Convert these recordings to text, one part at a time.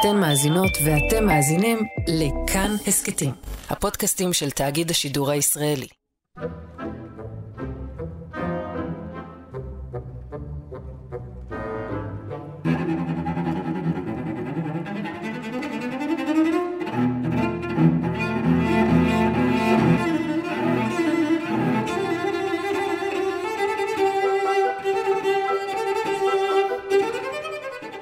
אתן מאזינות ואתם מאזינים לכאן הסכתים, הפודקאסטים של תאגיד השידור הישראלי.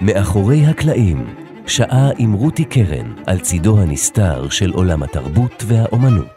מאחורי הקלעים, שעה עם רותי קרן על צידו הנסתר של עולם התרבות והאומנות.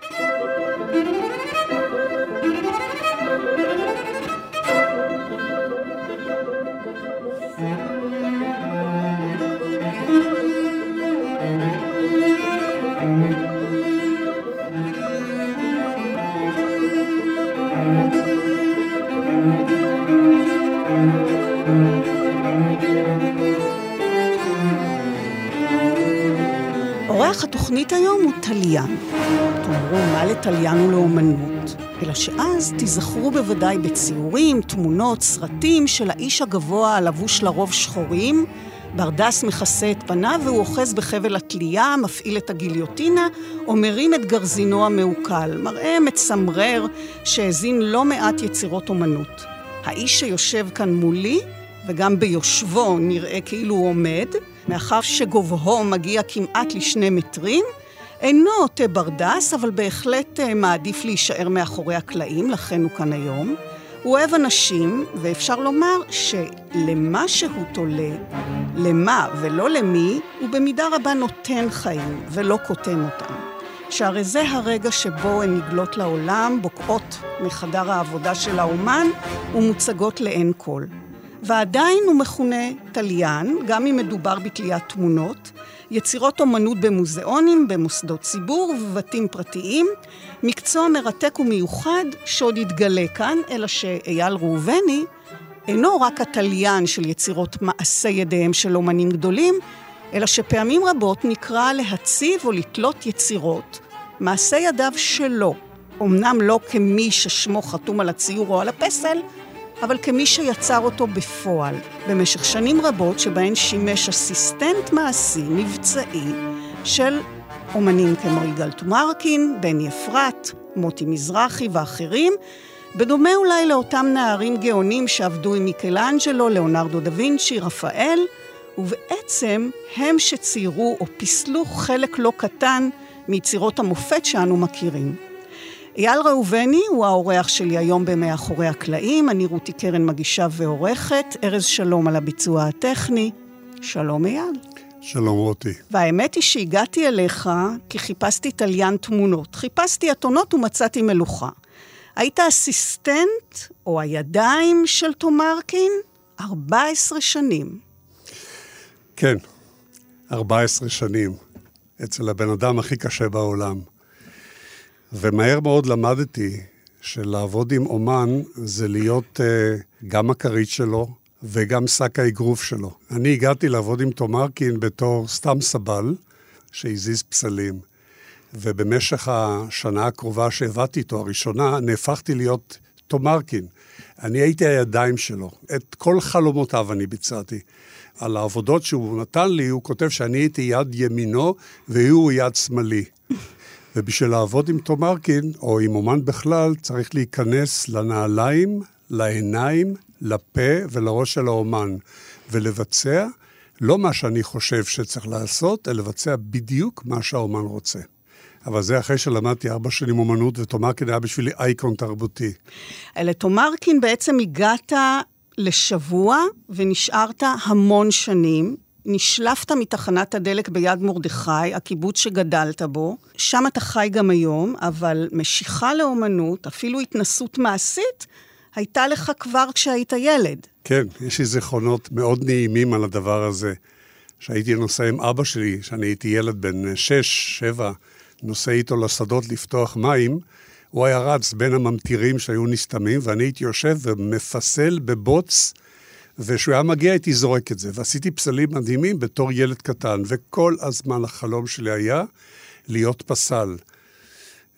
בציורים, תמונות, סרטים של האיש הגבוה הלבוש לרוב שחורים, ברדס מכסה את פניו והוא אוחז בחבל התלייה, מפעיל את הגיליוטינה, או מרים את גרזינו המעוקל. מראה מצמרר שהזין לא מעט יצירות אומנות. האיש שיושב כאן מולי, וגם ביושבו נראה כאילו הוא עומד, מאחר שגובהו מגיע כמעט לשני מטרים, אינו עוטה ברדס, אבל בהחלט אה, מעדיף להישאר מאחורי הקלעים, לכן הוא כאן היום. הוא אוהב אנשים, ואפשר לומר שלמה שהוא תולה, למה ולא למי, הוא במידה רבה נותן חיים ולא קוטן אותם. שהרי זה הרגע שבו הן נגלות לעולם, בוקעות מחדר העבודה של האומן ומוצגות לעין כל. ועדיין הוא מכונה תליין, גם אם מדובר בתליית תמונות, יצירות אומנות במוזיאונים, במוסדות ציבור ובבתים פרטיים, מקצוע מרתק ומיוחד שעוד יתגלה כאן, אלא שאייל ראובני אינו רק התליין של יצירות מעשה ידיהם של אומנים גדולים, אלא שפעמים רבות נקרא להציב או לתלות יצירות, מעשה ידיו שלו, אמנם לא כמי ששמו חתום על הציור או על הפסל, אבל כמי שיצר אותו בפועל, במשך שנים רבות שבהן שימש אסיסטנט מעשי, מבצעי, של אומנים כמו יגאל טומרקין, בני אפרת, מוטי מזרחי ואחרים, בדומה אולי לאותם נערים גאונים שעבדו עם מיקלאנג'לו, ליאונרדו דה וינצ'י, רפאל, ובעצם הם שציירו או פיסלו חלק לא קטן מיצירות המופת שאנו מכירים. אייל ראובני הוא האורח שלי היום ב"מאחורי הקלעים", אני רותי קרן מגישה ועורכת, ארז שלום על הביצוע הטכני. שלום אייל. שלום רותי. והאמת היא שהגעתי אליך כי חיפשתי תליין תמונות. חיפשתי אתונות ומצאתי מלוכה. היית אסיסטנט, או הידיים של תומרקין, 14 שנים. כן, 14 שנים. אצל הבן אדם הכי קשה בעולם. ומהר מאוד למדתי שלעבוד עם אומן זה להיות uh, גם הכרית שלו וגם שק האגרוף שלו. אני הגעתי לעבוד עם תומרקין בתור סתם סבל שהזיז פסלים. ובמשך השנה הקרובה שעבדתי איתו, הראשונה, נהפכתי להיות תומרקין. אני הייתי הידיים שלו. את כל חלומותיו אני ביצעתי. על העבודות שהוא נתן לי, הוא כותב שאני הייתי יד ימינו והוא יד שמאלי. ובשביל לעבוד עם תומרקין, או עם אומן בכלל, צריך להיכנס לנעליים, לעיניים, לפה ולראש של האומן, ולבצע לא מה שאני חושב שצריך לעשות, אלא לבצע בדיוק מה שהאומן רוצה. אבל זה אחרי שלמדתי ארבע שנים אומנות, ותומרקין היה בשבילי אייקון תרבותי. לתומרקין בעצם הגעת לשבוע ונשארת המון שנים. נשלפת מתחנת הדלק ביד מרדכי, הקיבוץ שגדלת בו. שם אתה חי גם היום, אבל משיכה לאומנות, אפילו התנסות מעשית, הייתה לך כבר כשהיית ילד. כן, יש לי זיכרונות מאוד נעימים על הדבר הזה. שהייתי נוסע עם אבא שלי, כשאני הייתי ילד בן שש, שבע, נוסע איתו לשדות לפתוח מים, הוא היה רץ בין הממטירים שהיו נסתמים, ואני הייתי יושב ומפסל בבוץ וכשהוא היה מגיע הייתי זורק את זה. ועשיתי פסלים מדהימים בתור ילד קטן, וכל הזמן החלום שלי היה להיות פסל.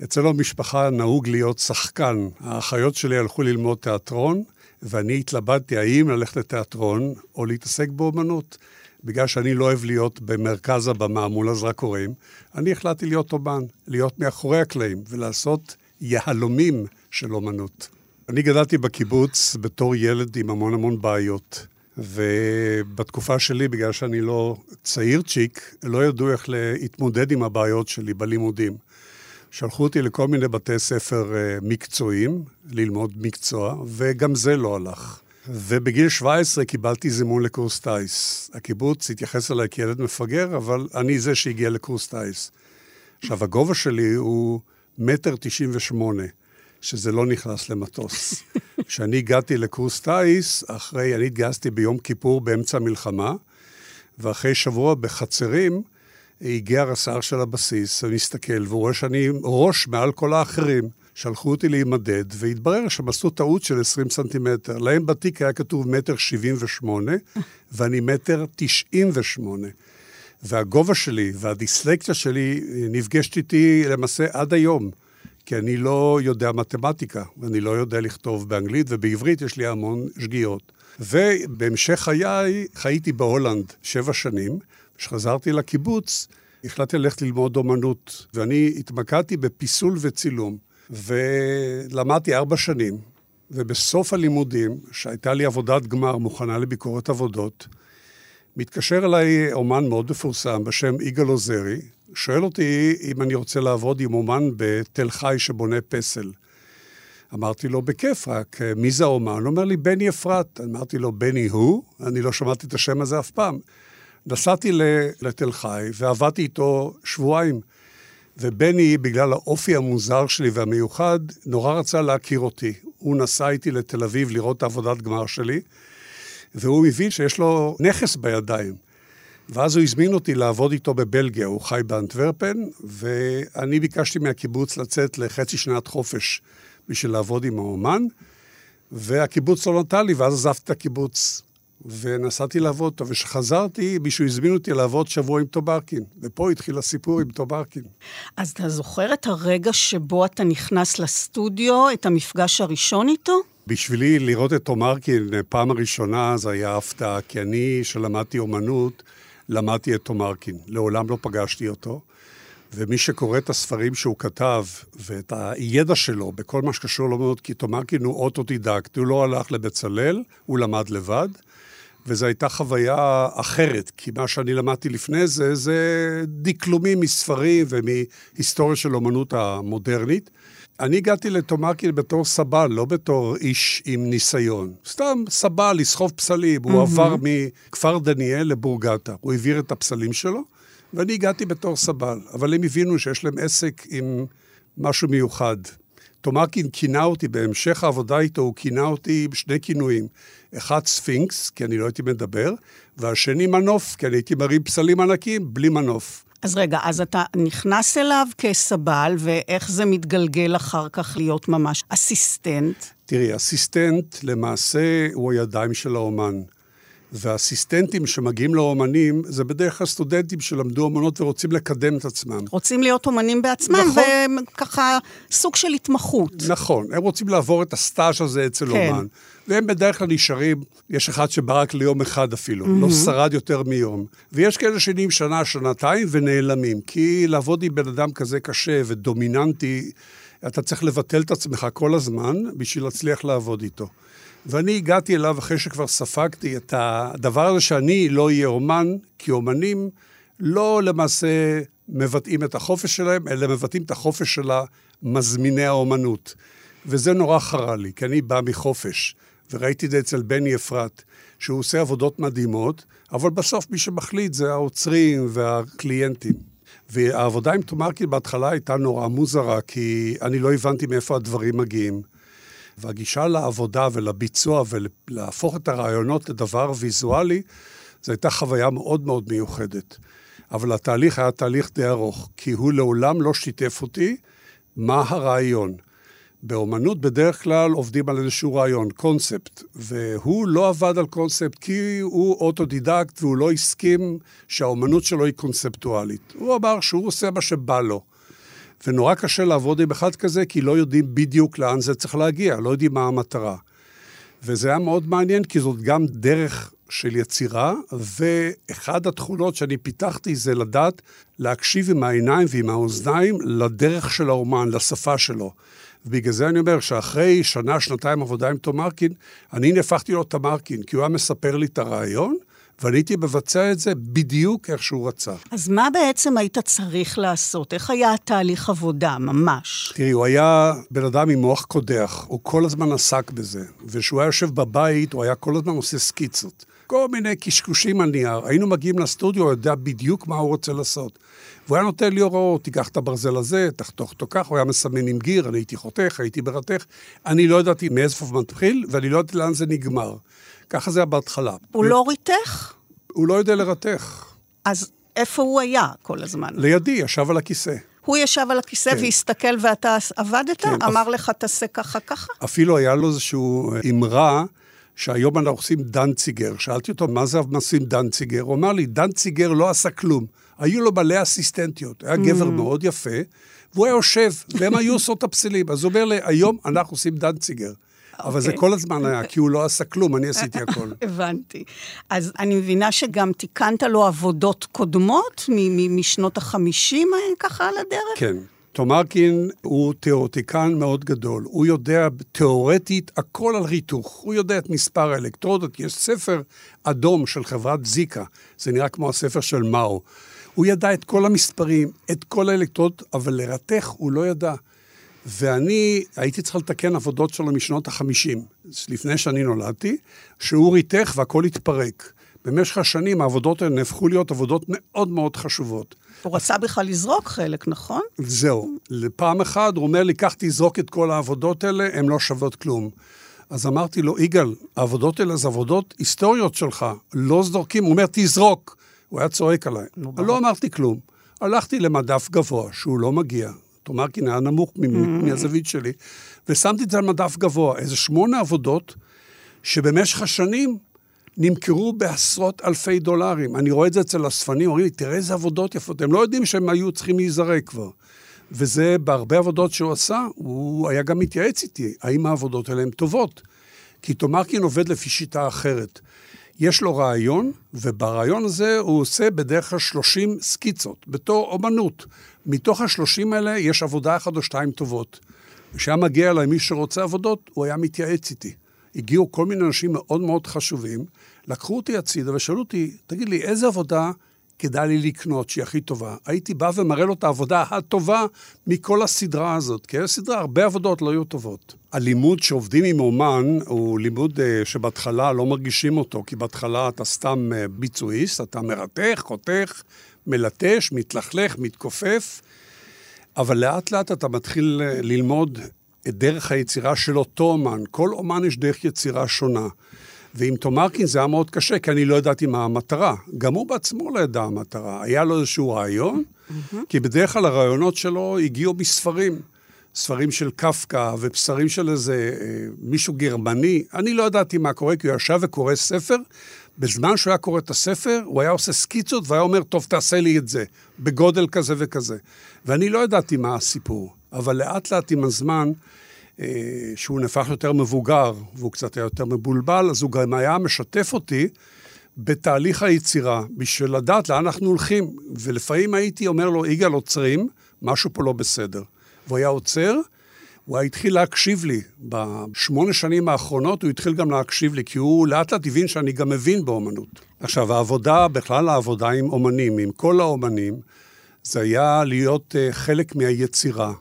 אצלנו במשפחה נהוג להיות שחקן. האחיות שלי הלכו ללמוד תיאטרון, ואני התלבטתי האם ללכת לתיאטרון או להתעסק באומנות. בגלל שאני לא אוהב להיות במרכז הבמה מול הזרקורים, אני החלטתי להיות אומן, להיות מאחורי הקלעים ולעשות יהלומים של אומנות. אני גדלתי בקיבוץ בתור ילד עם המון המון בעיות. ובתקופה שלי, בגלל שאני לא צעיר צ'יק, לא ידעו איך להתמודד עם הבעיות שלי בלימודים. שלחו אותי לכל מיני בתי ספר אה, מקצועיים, ללמוד מקצוע, וגם זה לא הלך. ובגיל 17 קיבלתי זימון לקורס טיס. הקיבוץ התייחס אליי כילד מפגר, אבל אני זה שהגיע לקורס טיס. עכשיו, הגובה שלי הוא מטר תשעים ושמונה. שזה לא נכנס למטוס. כשאני הגעתי לקורס טיס, אחרי, אני התגייסתי ביום כיפור באמצע המלחמה, ואחרי שבוע בחצרים, הגיע הרס"ר של הבסיס, ומסתכל, והוא רואה שאני ראש מעל כל האחרים. שלחו אותי להימדד, והתברר שהם עשו טעות של 20 סנטימטר. להם בתיק היה כתוב מטר 78, ואני מטר 98. והגובה שלי והדיסלקציה שלי נפגשת איתי למעשה עד היום. כי אני לא יודע מתמטיקה, ואני לא יודע לכתוב באנגלית, ובעברית יש לי המון שגיאות. ובהמשך חיי חייתי בהולנד שבע שנים. כשחזרתי לקיבוץ, החלטתי ללכת ללמוד אומנות, ואני התמקדתי בפיסול וצילום, ולמדתי ארבע שנים, ובסוף הלימודים, שהייתה לי עבודת גמר מוכנה לביקורת עבודות, מתקשר אליי אומן מאוד מפורסם בשם יגאל עוזרי, שואל אותי אם אני רוצה לעבוד עם אומן בתל חי שבונה פסל. אמרתי לו, בכיף, רק מי זה האומן? הוא אומר לי, בני אפרת. אמרתי לו, בני הוא? אני לא שמעתי את השם הזה אף פעם. נסעתי לתל חי ועבדתי איתו שבועיים. ובני, בגלל האופי המוזר שלי והמיוחד, נורא רצה להכיר אותי. הוא נסע איתי לתל אביב לראות את העבודת גמר שלי, והוא הבין שיש לו נכס בידיים. ואז הוא הזמין אותי לעבוד איתו בבלגיה, הוא חי באנטוורפן, ואני ביקשתי מהקיבוץ לצאת לחצי שנת חופש בשביל לעבוד עם האומן, והקיבוץ לא נתן לי, ואז עזבתי את הקיבוץ. ונסעתי לעבוד איתו, וכשחזרתי, מישהו הזמין אותי לעבוד שבוע עם תומרקין, ופה התחיל הסיפור עם תומרקין. אז אתה זוכר את הרגע שבו אתה נכנס לסטודיו, את המפגש הראשון איתו? בשבילי לראות את תומרקין פעם הראשונה זה היה הפתעה, כי אני, שלמדתי אומנות, למדתי את תומרקין. לעולם לא פגשתי אותו. ומי שקורא את הספרים שהוא כתב ואת הידע שלו בכל מה שקשור לאומנות, כי תומרקין הוא אוטודידקט, הוא לא הלך לבצלאל, הוא למד לבד. וזו הייתה חוויה אחרת, כי מה שאני למדתי לפני זה, זה דקלומים מספרים ומהיסטוריה של אומנות המודרנית. אני הגעתי לתומקין בתור סבל, לא בתור איש עם ניסיון. סתם סבל, לסחוב פסלים. Mm-hmm. הוא עבר מכפר דניאל לבורגטה. הוא העביר את הפסלים שלו, ואני הגעתי בתור סבל. אבל הם הבינו שיש להם עסק עם משהו מיוחד. תומקין כינה אותי, בהמשך העבודה איתו, הוא כינה אותי בשני כינויים. אחד ספינקס, כי אני לא הייתי מדבר, והשני מנוף, כי אני הייתי מרים פסלים ענקים בלי מנוף. אז רגע, אז אתה נכנס אליו כסבל, ואיך זה מתגלגל אחר כך להיות ממש אסיסטנט? תראי, אסיסטנט למעשה הוא הידיים של האומן. והאסיסטנטים שמגיעים לאומנים, זה בדרך כלל סטודנטים שלמדו אומנות ורוצים לקדם את עצמם. רוצים להיות אומנים בעצמם, נכון. וככה סוג של התמחות. נכון, הם רוצים לעבור את הסטאז' הזה אצל כן. אומן. והם בדרך כלל נשארים, יש אחד שבא רק ליום אחד אפילו, mm-hmm. לא שרד יותר מיום. ויש כאלה שנהיים שנה, שנתיים ונעלמים, כי לעבוד עם בן אדם כזה קשה ודומיננטי, אתה צריך לבטל את עצמך כל הזמן בשביל להצליח לעבוד איתו. ואני הגעתי אליו אחרי שכבר ספגתי את הדבר הזה שאני לא אהיה אומן, כי אומנים לא למעשה מבטאים את החופש שלהם, אלא מבטאים את החופש של מזמיני האומנות. וזה נורא חרה לי, כי אני בא מחופש, וראיתי את זה אצל בני אפרת, שהוא עושה עבודות מדהימות, אבל בסוף מי שמחליט זה העוצרים והקליינטים. והעבודה עם תומרקין בהתחלה הייתה נורא מוזרה, כי אני לא הבנתי מאיפה הדברים מגיעים. והגישה לעבודה ולביצוע ולהפוך את הרעיונות לדבר ויזואלי, זו הייתה חוויה מאוד מאוד מיוחדת. אבל התהליך היה תהליך די ארוך, כי הוא לעולם לא שיתף אותי מה הרעיון. באומנות בדרך כלל עובדים על איזשהו רעיון, קונספט, והוא לא עבד על קונספט כי הוא אוטודידקט והוא לא הסכים שהאומנות שלו היא קונספטואלית. הוא אמר שהוא עושה מה שבא לו. ונורא קשה לעבוד עם אחד כזה, כי לא יודעים בדיוק לאן זה צריך להגיע, לא יודעים מה המטרה. וזה היה מאוד מעניין, כי זאת גם דרך של יצירה, ואחד התכונות שאני פיתחתי זה לדעת להקשיב עם העיניים ועם האוזניים לדרך של האומן, לשפה שלו. ובגלל זה אני אומר שאחרי שנה, שנתיים עבודה עם תום ארקין, אני נהפכתי לו תום ארקין, כי הוא היה מספר לי את הרעיון, ואני הייתי מבצע את זה בדיוק איך שהוא רצה. אז מה בעצם היית צריך לעשות? איך היה התהליך עבודה, ממש? תראי, הוא היה בן אדם עם מוח קודח, הוא כל הזמן עסק בזה. וכשהוא היה יושב בבית, הוא היה כל הזמן עושה סקיצות. כל מיני קשקושים על נייר. היינו מגיעים לסטודיו, הוא יודע בדיוק מה הוא רוצה לעשות. והוא היה נותן לי הוראות, תיקח את הברזל הזה, תחתוך אותו כך, הוא היה מסמן עם גיר, אני הייתי חותך, הייתי ברתך. אני לא ידעתי מאיפה מתחיל, ואני לא ידעתי לאן זה נגמר. ככה זה היה בהתחלה. הוא לא ריתך? הוא לא יודע לרתך. אז איפה הוא היה כל הזמן? לידי, ישב על הכיסא. הוא ישב על הכיסא כן. והסתכל ואתה עבדת? כן, אמר אפ... לך, תעשה ככה ככה? אפילו היה לו איזושהי אמרה, שהיום אנחנו עושים דנציגר. שאלתי אותו, מה זה עושים דנציגר? הוא אמר לי, דנציגר לא עשה כלום. היו לו מלא אסיסטנטיות. היה גבר mm. מאוד יפה, והוא היה יושב, והם היו עושות הפסילים. אז הוא אומר לי, היום אנחנו עושים דנציגר. אבל זה אוקיי. כל הזמן היה, כי הוא לא עשה כלום, אני עשיתי הכל. הבנתי. אז אני מבינה שגם תיקנת לו עבודות קודמות משנות החמישים, אה, ככה על הדרך? כן. תומרקין הוא תיאורטיקן מאוד גדול. הוא יודע תיאורטית הכל על ריתוך. הוא יודע את מספר האלקטרודות. יש ספר אדום של חברת זיקה, זה נראה כמו הספר של מאו. הוא ידע את כל המספרים, את כל האלקטרודות, אבל לרתך הוא לא ידע. ואני הייתי צריך לתקן עבודות שלו משנות החמישים, לפני שאני נולדתי, שהוא ריתך והכל התפרק. במשך השנים העבודות האלה נהפכו להיות עבודות מאוד מאוד חשובות. הוא רצה בכלל לזרוק חלק, נכון? זהו. לפעם אחת הוא אומר לי, קח תזרוק את כל העבודות האלה, הן לא שוות כלום. אז אמרתי לו, יגאל, העבודות האלה זה עבודות היסטוריות שלך, לא זורקים. הוא אומר, תזרוק. הוא היה צועק עליי. לא אמרתי כלום. הלכתי למדף גבוה, שהוא לא מגיע. תומרקין היה נמוך mm-hmm. מהזווית שלי, ושמתי את זה על מדף גבוה. איזה שמונה עבודות שבמשך השנים נמכרו בעשרות אלפי דולרים. אני רואה את זה אצל אספנים, אומרים לי, תראה איזה עבודות יפות. הם לא יודעים שהם היו צריכים להיזרק כבר. וזה, בהרבה עבודות שהוא עשה, הוא היה גם מתייעץ איתי, האם העבודות האלה הן טובות. כי תומרקין עובד לפי שיטה אחרת. יש לו רעיון, וברעיון הזה הוא עושה בדרך כלל 30 סקיצות, בתור אומנות. מתוך ה-30 האלה יש עבודה אחת או שתיים טובות. כשהיה מגיע אליי מי שרוצה עבודות, הוא היה מתייעץ איתי. הגיעו כל מיני אנשים מאוד מאוד חשובים, לקחו אותי הצידה ושאלו אותי, תגיד לי, איזה עבודה כדאי לי לקנות שהיא הכי טובה? הייתי בא ומראה לו את העבודה הטובה מכל הסדרה הזאת, כי הסדרה, הרבה עבודות לא היו טובות. הלימוד שעובדים עם אומן הוא לימוד uh, שבהתחלה לא מרגישים אותו, כי בהתחלה אתה סתם uh, ביצועיסט, אתה מרתך, חותך, מלטש, מתלכלך, מתכופף, אבל לאט לאט אתה מתחיל uh, ללמוד את דרך היצירה של אותו אומן. כל אומן יש דרך יצירה שונה. ועם תומרקין זה היה מאוד קשה, כי אני לא ידעתי מה המטרה. גם הוא בעצמו לא ידע המטרה. היה לו איזשהו רעיון, mm-hmm. כי בדרך כלל הרעיונות שלו הגיעו מספרים. ספרים של קפקא ובשרים של איזה אה, מישהו גרמני. אני לא ידעתי מה קורה, כי הוא ישב וקורא ספר. בזמן שהוא היה קורא את הספר, הוא היה עושה סקיצות והיה אומר, טוב, תעשה לי את זה, בגודל כזה וכזה. ואני לא ידעתי מה הסיפור, אבל לאט לאט עם הזמן, אה, שהוא נהפך יותר מבוגר והוא קצת היה יותר מבולבל, אז הוא גם היה משתף אותי בתהליך היצירה, בשביל לדעת לאן אנחנו הולכים. ולפעמים הייתי אומר לו, יגאל, עוצרים, משהו פה לא בסדר. והוא היה עוצר, הוא התחיל להקשיב לי. בשמונה שנים האחרונות הוא התחיל גם להקשיב לי, כי הוא לאט לאט הבין שאני גם מבין באומנות. עכשיו, העבודה, בכלל העבודה עם אומנים, עם כל האומנים, זה היה להיות uh, חלק מהיצירה.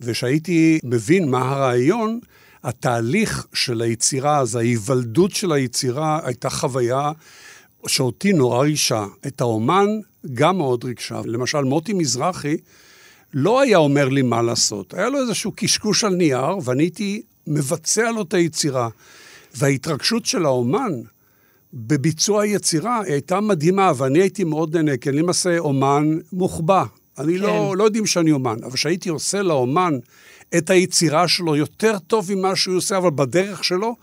וכשהייתי מבין מה הרעיון, התהליך של היצירה, אז ההיוולדות של היצירה הייתה חוויה שאותי נורא ריגשה. את האומן גם מאוד ריגשה. למשל, מוטי מזרחי לא היה אומר לי מה לעשות. היה לו איזשהו קשקוש על נייר, ואני הייתי מבצע לו את היצירה. וההתרגשות של האומן בביצוע היצירה הייתה מדהימה, ואני הייתי מאוד נהנה, כי אני למעשה אומן מוחבא. אני כן. לא, לא יודעים שאני אומן, אבל כשהייתי עושה לאומן את היצירה שלו יותר טוב ממה שהוא עושה, אבל בדרך שלו,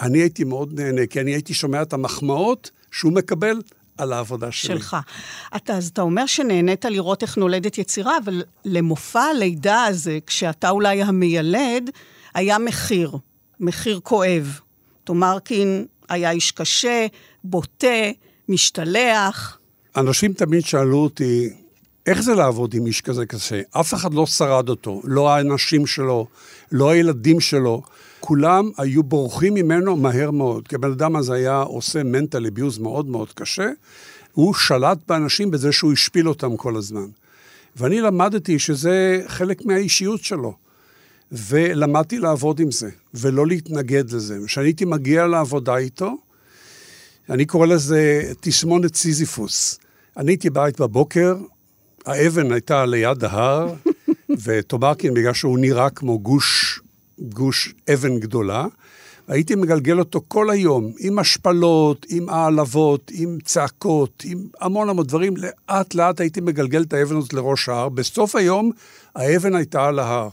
אני הייתי מאוד נהנה, כי אני הייתי שומע את המחמאות שהוא מקבל על העבודה שלי. שלך. אתה, אז אתה אומר שנהנית לראות איך נולדת יצירה, אבל למופע הלידה הזה, כשאתה אולי המיילד, היה מחיר, מחיר כואב. תומרקין היה איש קשה, בוטה, משתלח. אנשים תמיד שאלו אותי, איך זה לעבוד עם איש כזה קשה? אף אחד לא שרד אותו, לא האנשים שלו, לא הילדים שלו. כולם היו בורחים ממנו מהר מאוד, כי הבן אדם הזה היה עושה מנטל אביוז מאוד מאוד קשה. הוא שלט באנשים בזה שהוא השפיל אותם כל הזמן. ואני למדתי שזה חלק מהאישיות שלו. ולמדתי לעבוד עם זה, ולא להתנגד לזה. כשאני הייתי מגיע לעבודה איתו, אני קורא לזה תסמונת סיזיפוס. אני הייתי בית בבוקר, האבן הייתה ליד ההר, וטומרקין, בגלל שהוא נראה כמו גוש, גוש אבן גדולה, הייתי מגלגל אותו כל היום, עם השפלות, עם העלבות, עם צעקות, עם המון המון דברים. לאט לאט הייתי מגלגל את האבן הזאת לראש ההר. בסוף היום האבן הייתה על ההר.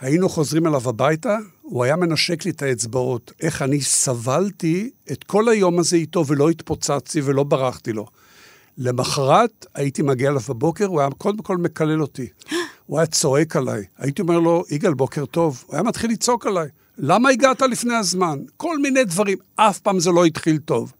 היינו חוזרים אליו הביתה, הוא היה מנשק לי את האצבעות. איך אני סבלתי את כל היום הזה איתו ולא התפוצצתי ולא ברחתי לו. למחרת הייתי מגיע אליו בבוקר, הוא היה קודם כל מקלל אותי. הוא היה צועק עליי. הייתי אומר לו, יגאל, בוקר טוב. הוא היה מתחיל לצעוק עליי. למה הגעת לפני הזמן? כל מיני דברים. אף פעם זה לא התחיל טוב.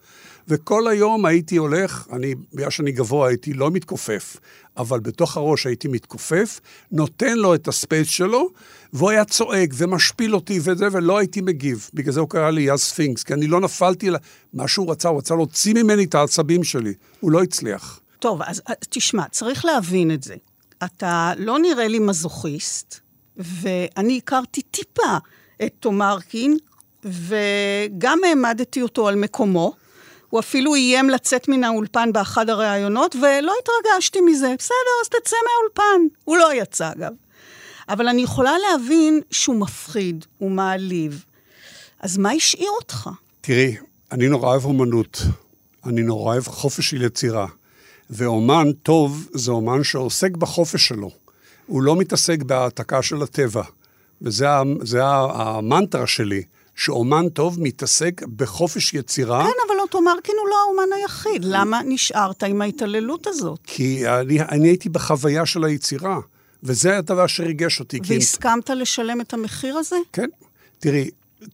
וכל היום הייתי הולך, אני, בגלל שאני גבוה הייתי לא מתכופף, אבל בתוך הראש הייתי מתכופף, נותן לו את ה space שלו, והוא היה צועק ומשפיל אותי וזה, ולא הייתי מגיב. בגלל זה הוא קרא לי אז ספינקס, כי אני לא נפלתי, מה שהוא רצה, הוא רצה להוציא ממני את העצבים שלי. הוא לא הצליח. טוב, אז תשמע, צריך להבין את זה. אתה לא נראה לי מזוכיסט, ואני הכרתי טיפה את תומרקין, וגם העמדתי אותו על מקומו. הוא אפילו איים לצאת מן האולפן באחד הראיונות, ולא התרגשתי מזה. בסדר, אז תצא מהאולפן. הוא לא יצא, אגב. אבל אני יכולה להבין שהוא מפחיד, הוא מעליב. אז מה השאיר אותך? תראי, אני נורא אוהב אומנות. אני נורא אוהב חופש של יצירה. ואומן טוב זה אומן שעוסק בחופש שלו. הוא לא מתעסק בהעתקה של הטבע. וזה המנטרה שלי. שאומן טוב מתעסק בחופש יצירה. כן, אבל אותו מרקין הוא לא האומן היחיד. למה נשארת עם ההתעללות הזאת? כי אני, אני הייתי בחוויה של היצירה, וזה הדבר שריגש אותי. והסכמת כי... לשלם את המחיר הזה? כן. תראי,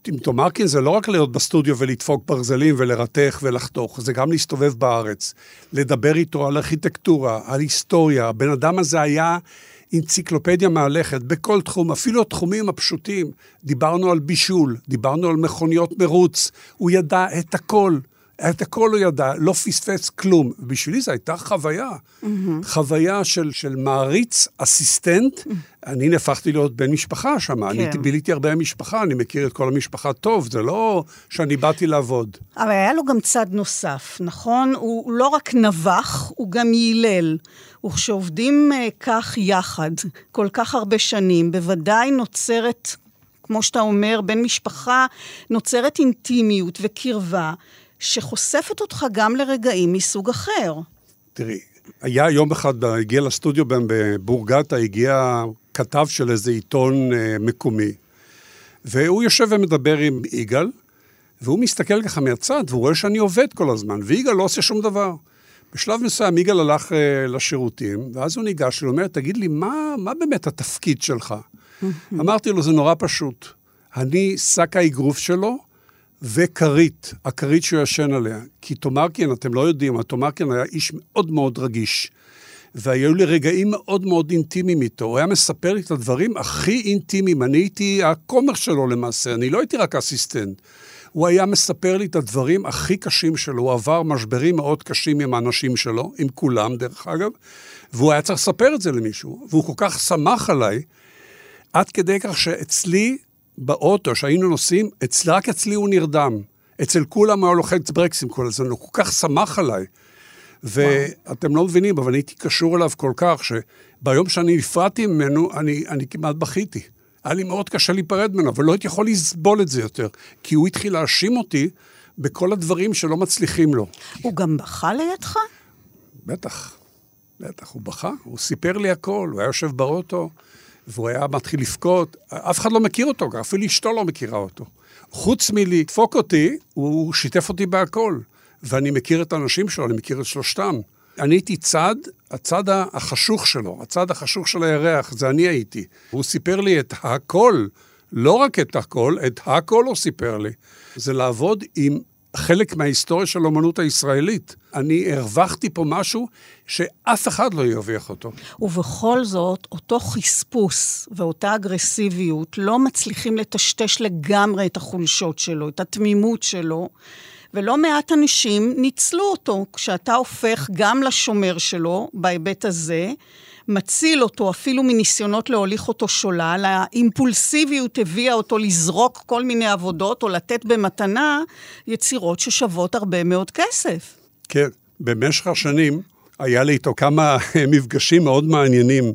עם תומרקין זה לא רק להיות בסטודיו ולדפוק ברזלים ולרתך ולחתוך, זה גם להסתובב בארץ, לדבר איתו על ארכיטקטורה, על היסטוריה. הבן אדם הזה היה... אנציקלופדיה מהלכת בכל תחום, אפילו התחומים הפשוטים. דיברנו על בישול, דיברנו על מכוניות מרוץ, הוא ידע את הכל. את הכל הוא ידע, לא פספס כלום. בשבילי זו הייתה חוויה. Mm-hmm. חוויה של, של מעריץ, אסיסטנט. Mm-hmm. אני נהפכתי להיות בן משפחה שם. כן. אני ביליתי הרבה משפחה, אני מכיר את כל המשפחה טוב, זה לא שאני באתי לעבוד. אבל היה לו גם צד נוסף, נכון? הוא לא רק נבח, הוא גם יילל. וכשעובדים uh, כך יחד, כל כך הרבה שנים, בוודאי נוצרת, כמו שאתה אומר, בין משפחה, נוצרת אינטימיות וקרבה. שחושפת אותך גם לרגעים מסוג אחר. תראי, היה יום אחד, הגיע לסטודיו בבורגטה, הגיע כתב של איזה עיתון אה, מקומי, והוא יושב ומדבר עם יגאל, והוא מסתכל ככה מהצד, והוא רואה שאני עובד כל הזמן, ויגאל לא עושה שום דבר. בשלב מסוים יגאל הלך אה, לשירותים, ואז הוא ניגש הוא אומר, תגיד לי, מה, מה באמת התפקיד שלך? אמרתי לו, זה נורא פשוט. אני שק האגרוף שלו, וכרית, הכרית שהוא ישן עליה. כי תומרקין, אתם לא יודעים, התומרקין היה איש מאוד מאוד רגיש. והיו לי רגעים מאוד מאוד אינטימיים איתו. הוא היה מספר לי את הדברים הכי אינטימיים. אני הייתי הכומר שלו למעשה, אני לא הייתי רק אסיסטנט. הוא היה מספר לי את הדברים הכי קשים שלו. הוא עבר משברים מאוד קשים עם האנשים שלו, עם כולם דרך אגב, והוא היה צריך לספר את זה למישהו. והוא כל כך שמח עליי, עד כדי כך שאצלי באוטו, שהיינו נוסעים, אצל, רק אצלי הוא נרדם. אצל כולם היה לוחץ ברקסים כל הזמן, הוא כל כך שמח עליי. ואתם לא מבינים, אבל הייתי קשור אליו כל כך, שביום שאני נפרדתי ממנו, אני, אני כמעט בכיתי. היה לי מאוד קשה להיפרד ממנו, אבל לא הייתי יכול לסבול את זה יותר, כי הוא התחיל להאשים אותי בכל הדברים שלא מצליחים לו. הוא גם בכה לידך? בטח, בטח, הוא בכה, הוא סיפר לי הכל, הוא היה יושב באוטו. והוא היה מתחיל לבכות, אף אחד לא מכיר אותו, אפילו אשתו לא מכירה אותו. חוץ מלדפוק אותי, הוא שיתף אותי בהכל. ואני מכיר את האנשים שלו, אני מכיר את שלושתם. אני הייתי צד, הצד החשוך שלו, הצד החשוך של הירח, זה אני הייתי. הוא סיפר לי את הכל, לא רק את הכל, את הכל הוא סיפר לי. זה לעבוד עם חלק מההיסטוריה של האומנות הישראלית. אני הרווחתי פה משהו שאף אחד לא ירוויח אותו. ובכל זאת, אותו חספוס ואותה אגרסיביות לא מצליחים לטשטש לגמרי את החולשות שלו, את התמימות שלו. ולא מעט אנשים ניצלו אותו כשאתה הופך גם לשומר שלו בהיבט הזה, מציל אותו אפילו מניסיונות להוליך אותו שולל, האימפולסיביות הביאה אותו לזרוק כל מיני עבודות או לתת במתנה יצירות ששוות הרבה מאוד כסף. כן, במשך השנים היה לי איתו כמה מפגשים מאוד מעניינים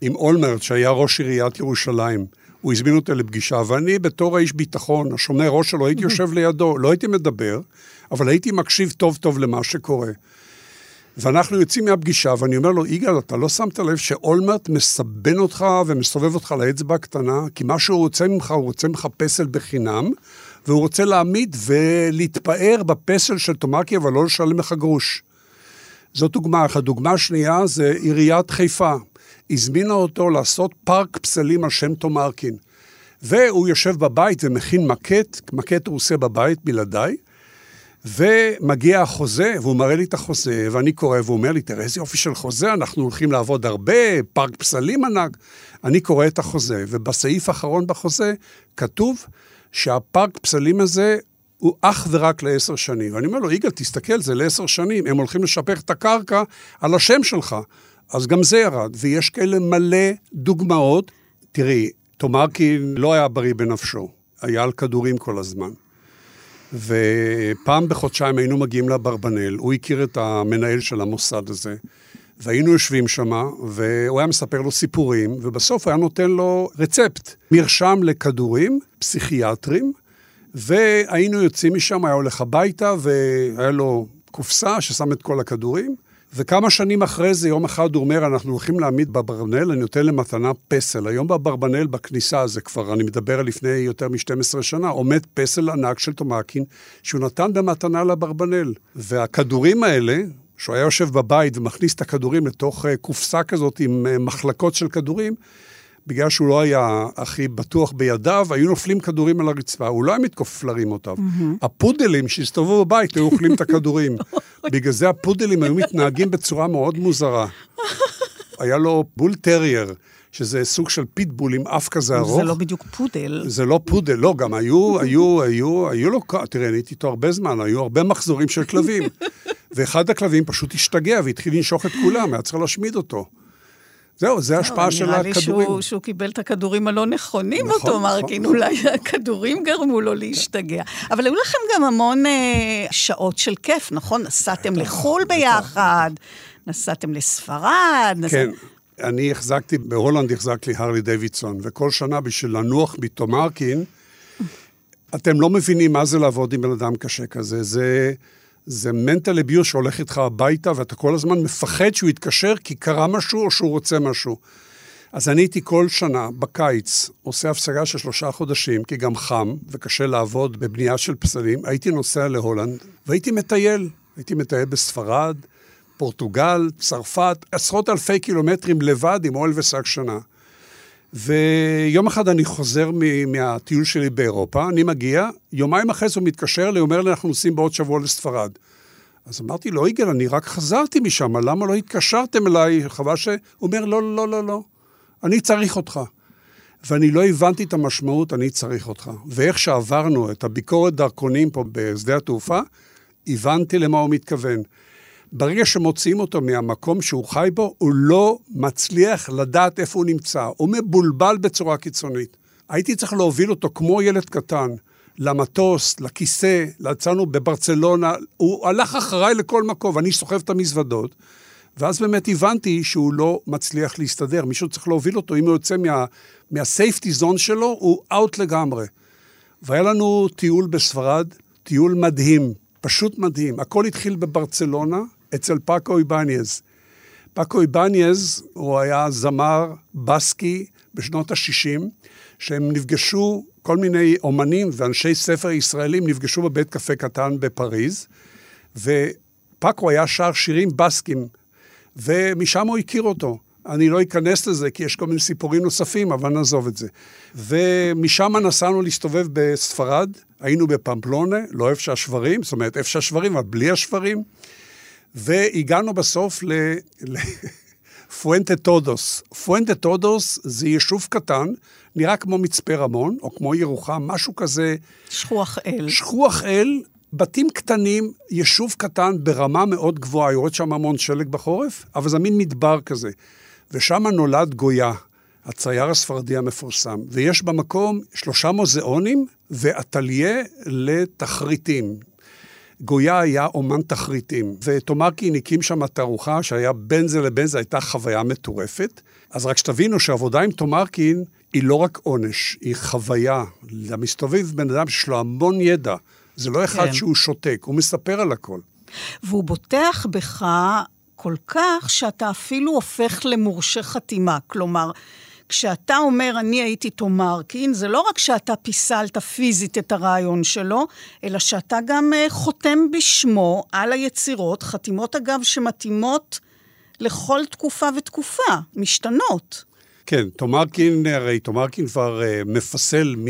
עם אולמרט, שהיה ראש עיריית ירושלים. הוא הזמין אותי לפגישה, ואני בתור האיש ביטחון, השומר ראש שלו, הייתי יושב לידו, לא הייתי מדבר, אבל הייתי מקשיב טוב טוב למה שקורה. ואנחנו יוצאים מהפגישה, ואני אומר לו, יגאל, אתה לא שמת לב שאולמרט מסבן אותך ומסובב אותך לאצבע הקטנה, כי מה שהוא רוצה ממך, הוא רוצה ממך פסל בחינם, והוא רוצה להעמיד ולהתפאר בפסל של תומקי, אבל לא לשלם לך גרוש. זאת דוגמה אחת. דוגמה שנייה זה עיריית חיפה. הזמינה אותו לעשות פארק פסלים על שם תומרקין. והוא יושב בבית ומכין מקט, מקט הוא עושה בבית בלעדיי, ומגיע החוזה, והוא מראה לי את החוזה, ואני קורא, והוא אומר לי, תראה איזה יופי של חוזה, אנחנו הולכים לעבוד הרבה, פארק פסלים ענק. אני קורא את החוזה, ובסעיף האחרון בחוזה כתוב שהפארק פסלים הזה הוא אך ורק לעשר שנים. ואני אומר לו, יגאל, תסתכל, זה לעשר שנים, הם הולכים לשפר את הקרקע על השם שלך. אז גם זה ירד, ויש כאלה מלא דוגמאות. תראי, תומרקין לא היה בריא בנפשו, היה על כדורים כל הזמן. ופעם בחודשיים היינו מגיעים לאברבנל, הוא הכיר את המנהל של המוסד הזה, והיינו יושבים שם, והוא היה מספר לו סיפורים, ובסוף היה נותן לו רצפט, מרשם לכדורים פסיכיאטרים, והיינו יוצאים משם, היה הולך הביתה, והיה לו קופסה ששם את כל הכדורים. וכמה שנים אחרי זה, יום אחד הוא אומר, אנחנו הולכים להעמיד באברבנל, אני נותן למתנה פסל. היום באברבנל, בכניסה, זה כבר, אני מדבר על לפני יותר מ-12 שנה, עומד פסל ענק של תומקין, שהוא נתן במתנה לאברבנל. והכדורים האלה, שהוא היה יושב בבית ומכניס את הכדורים לתוך אה, קופסה כזאת עם אה, מחלקות של כדורים, בגלל שהוא לא היה הכי בטוח בידיו, היו נופלים כדורים על הרצפה, הוא לא היה מתכופף להרים אותם. Mm-hmm. הפודלים שהסתובבו בבית היו אוכלים את הכדורים. בגלל זה הפודלים היו מתנהגים בצורה מאוד מוזרה. היה לו בול טרייר. שזה סוג של פיטבול עם אף כזה ארוך. זה לא בדיוק פודל. זה לא פודל, לא, גם היו, היו, היו, היו לו, תראה, אני הייתי איתו הרבה זמן, היו הרבה מחזורים של כלבים. ואחד הכלבים פשוט השתגע והתחיל לנשוך את כולם, היה צריך להשמיד אותו. זהו, זה ההשפעה של הכדורים. נראה לי שהוא קיבל את הכדורים הלא נכונים, נכון, אותו מרקין, נכון. אולי הכדורים גרמו לו להשתגע. אבל היו לכם גם המון אה, שעות של כיף, נכון? נסעתם לחו"ל ביחד, נסעתם לספרד. כן. אני החזקתי, בהולנד החזקתי הרלי דיווידסון, וכל שנה בשביל לנוח מתומרקין, אתם לא מבינים מה זה לעבוד עם בן אדם קשה כזה. זה... זה מנטל אביוס שהולך איתך הביתה, ואתה כל הזמן מפחד שהוא יתקשר כי קרה משהו או שהוא רוצה משהו. אז אני הייתי כל שנה, בקיץ, עושה הפסקה של שלושה חודשים, כי גם חם וקשה לעבוד בבנייה של פסלים. הייתי נוסע להולנד והייתי מטייל. הייתי מטייל בספרד, פורטוגל, צרפת, עשרות אלפי קילומטרים לבד עם אוהל ושק שנה. ויום אחד אני חוזר מהטיול שלי באירופה, אני מגיע, יומיים אחרי זה הוא מתקשר אליי, אומר לי, אנחנו נוסעים בעוד שבוע לספרד. אז אמרתי לו, יגאל, אני רק חזרתי משם, למה לא התקשרתם אליי? חבל ש... הוא אומר, לא, לא, לא, לא, אני צריך אותך. ואני לא הבנתי את המשמעות, אני צריך אותך. ואיך שעברנו את הביקורת דרכונים פה בשדה התעופה, הבנתי למה הוא מתכוון. ברגע שמוציאים אותו מהמקום שהוא חי בו, הוא לא מצליח לדעת איפה הוא נמצא. הוא מבולבל בצורה קיצונית. הייתי צריך להוביל אותו כמו ילד קטן, למטוס, לכיסא, יצאנו בברצלונה, הוא הלך אחריי לכל מקום, ואני סוחב את המזוודות. ואז באמת הבנתי שהוא לא מצליח להסתדר, מישהו צריך להוביל אותו, אם הוא יוצא מה, מהסייפטי זון שלו, הוא אאוט לגמרי. והיה לנו טיול בספרד, טיול מדהים, פשוט מדהים. הכל התחיל בברצלונה, אצל פאקו איבניאז. פאקו איבניאז הוא היה זמר בסקי בשנות ה-60, שהם נפגשו, כל מיני אומנים ואנשי ספר ישראלים נפגשו בבית קפה קטן בפריז, ופאקו היה שר שירים בסקים, ומשם הוא הכיר אותו. אני לא אכנס לזה, כי יש כל מיני סיפורים נוספים, אבל נעזוב את זה. ומשם נסענו להסתובב בספרד, היינו בפמפלונה, לא איפה שהשברים, זאת אומרת, איפה שהשברים, אבל בלי השברים, והגענו בסוף ל... פואנטה טודוס. פואנטה טודוס זה יישוב קטן, נראה כמו מצפה רמון, או כמו ירוחם, משהו כזה... שכוח אל. שכוח אל, בתים קטנים, יישוב קטן ברמה מאוד גבוהה, יורד שם המון שלג בחורף, אבל זה מין מדבר כזה. ושם נולד גויה, הצייר הספרדי המפורסם. ויש במקום שלושה מוזיאונים ואטליה לתחריטים. גויה היה אומן תחריטים, ותומרקין הקים שם תערוכה שהיה בין זה לבין זה, הייתה חוויה מטורפת. אז רק שתבינו שעבודה עם תומרקין היא לא רק עונש, היא חוויה. למסתובב בן אדם שיש לו המון ידע. זה לא אחד כן. שהוא שותק, הוא מספר על הכל. והוא בוטח בך כל כך שאתה אפילו הופך למורשה חתימה. כלומר, כשאתה אומר, אני הייתי תומרקין, זה לא רק שאתה פיסלת פיזית את הרעיון שלו, אלא שאתה גם uh, חותם בשמו על היצירות, חתימות אגב שמתאימות לכל תקופה ותקופה, משתנות. כן, תומרקין, הרי תומרקין כבר uh, מפסל מ...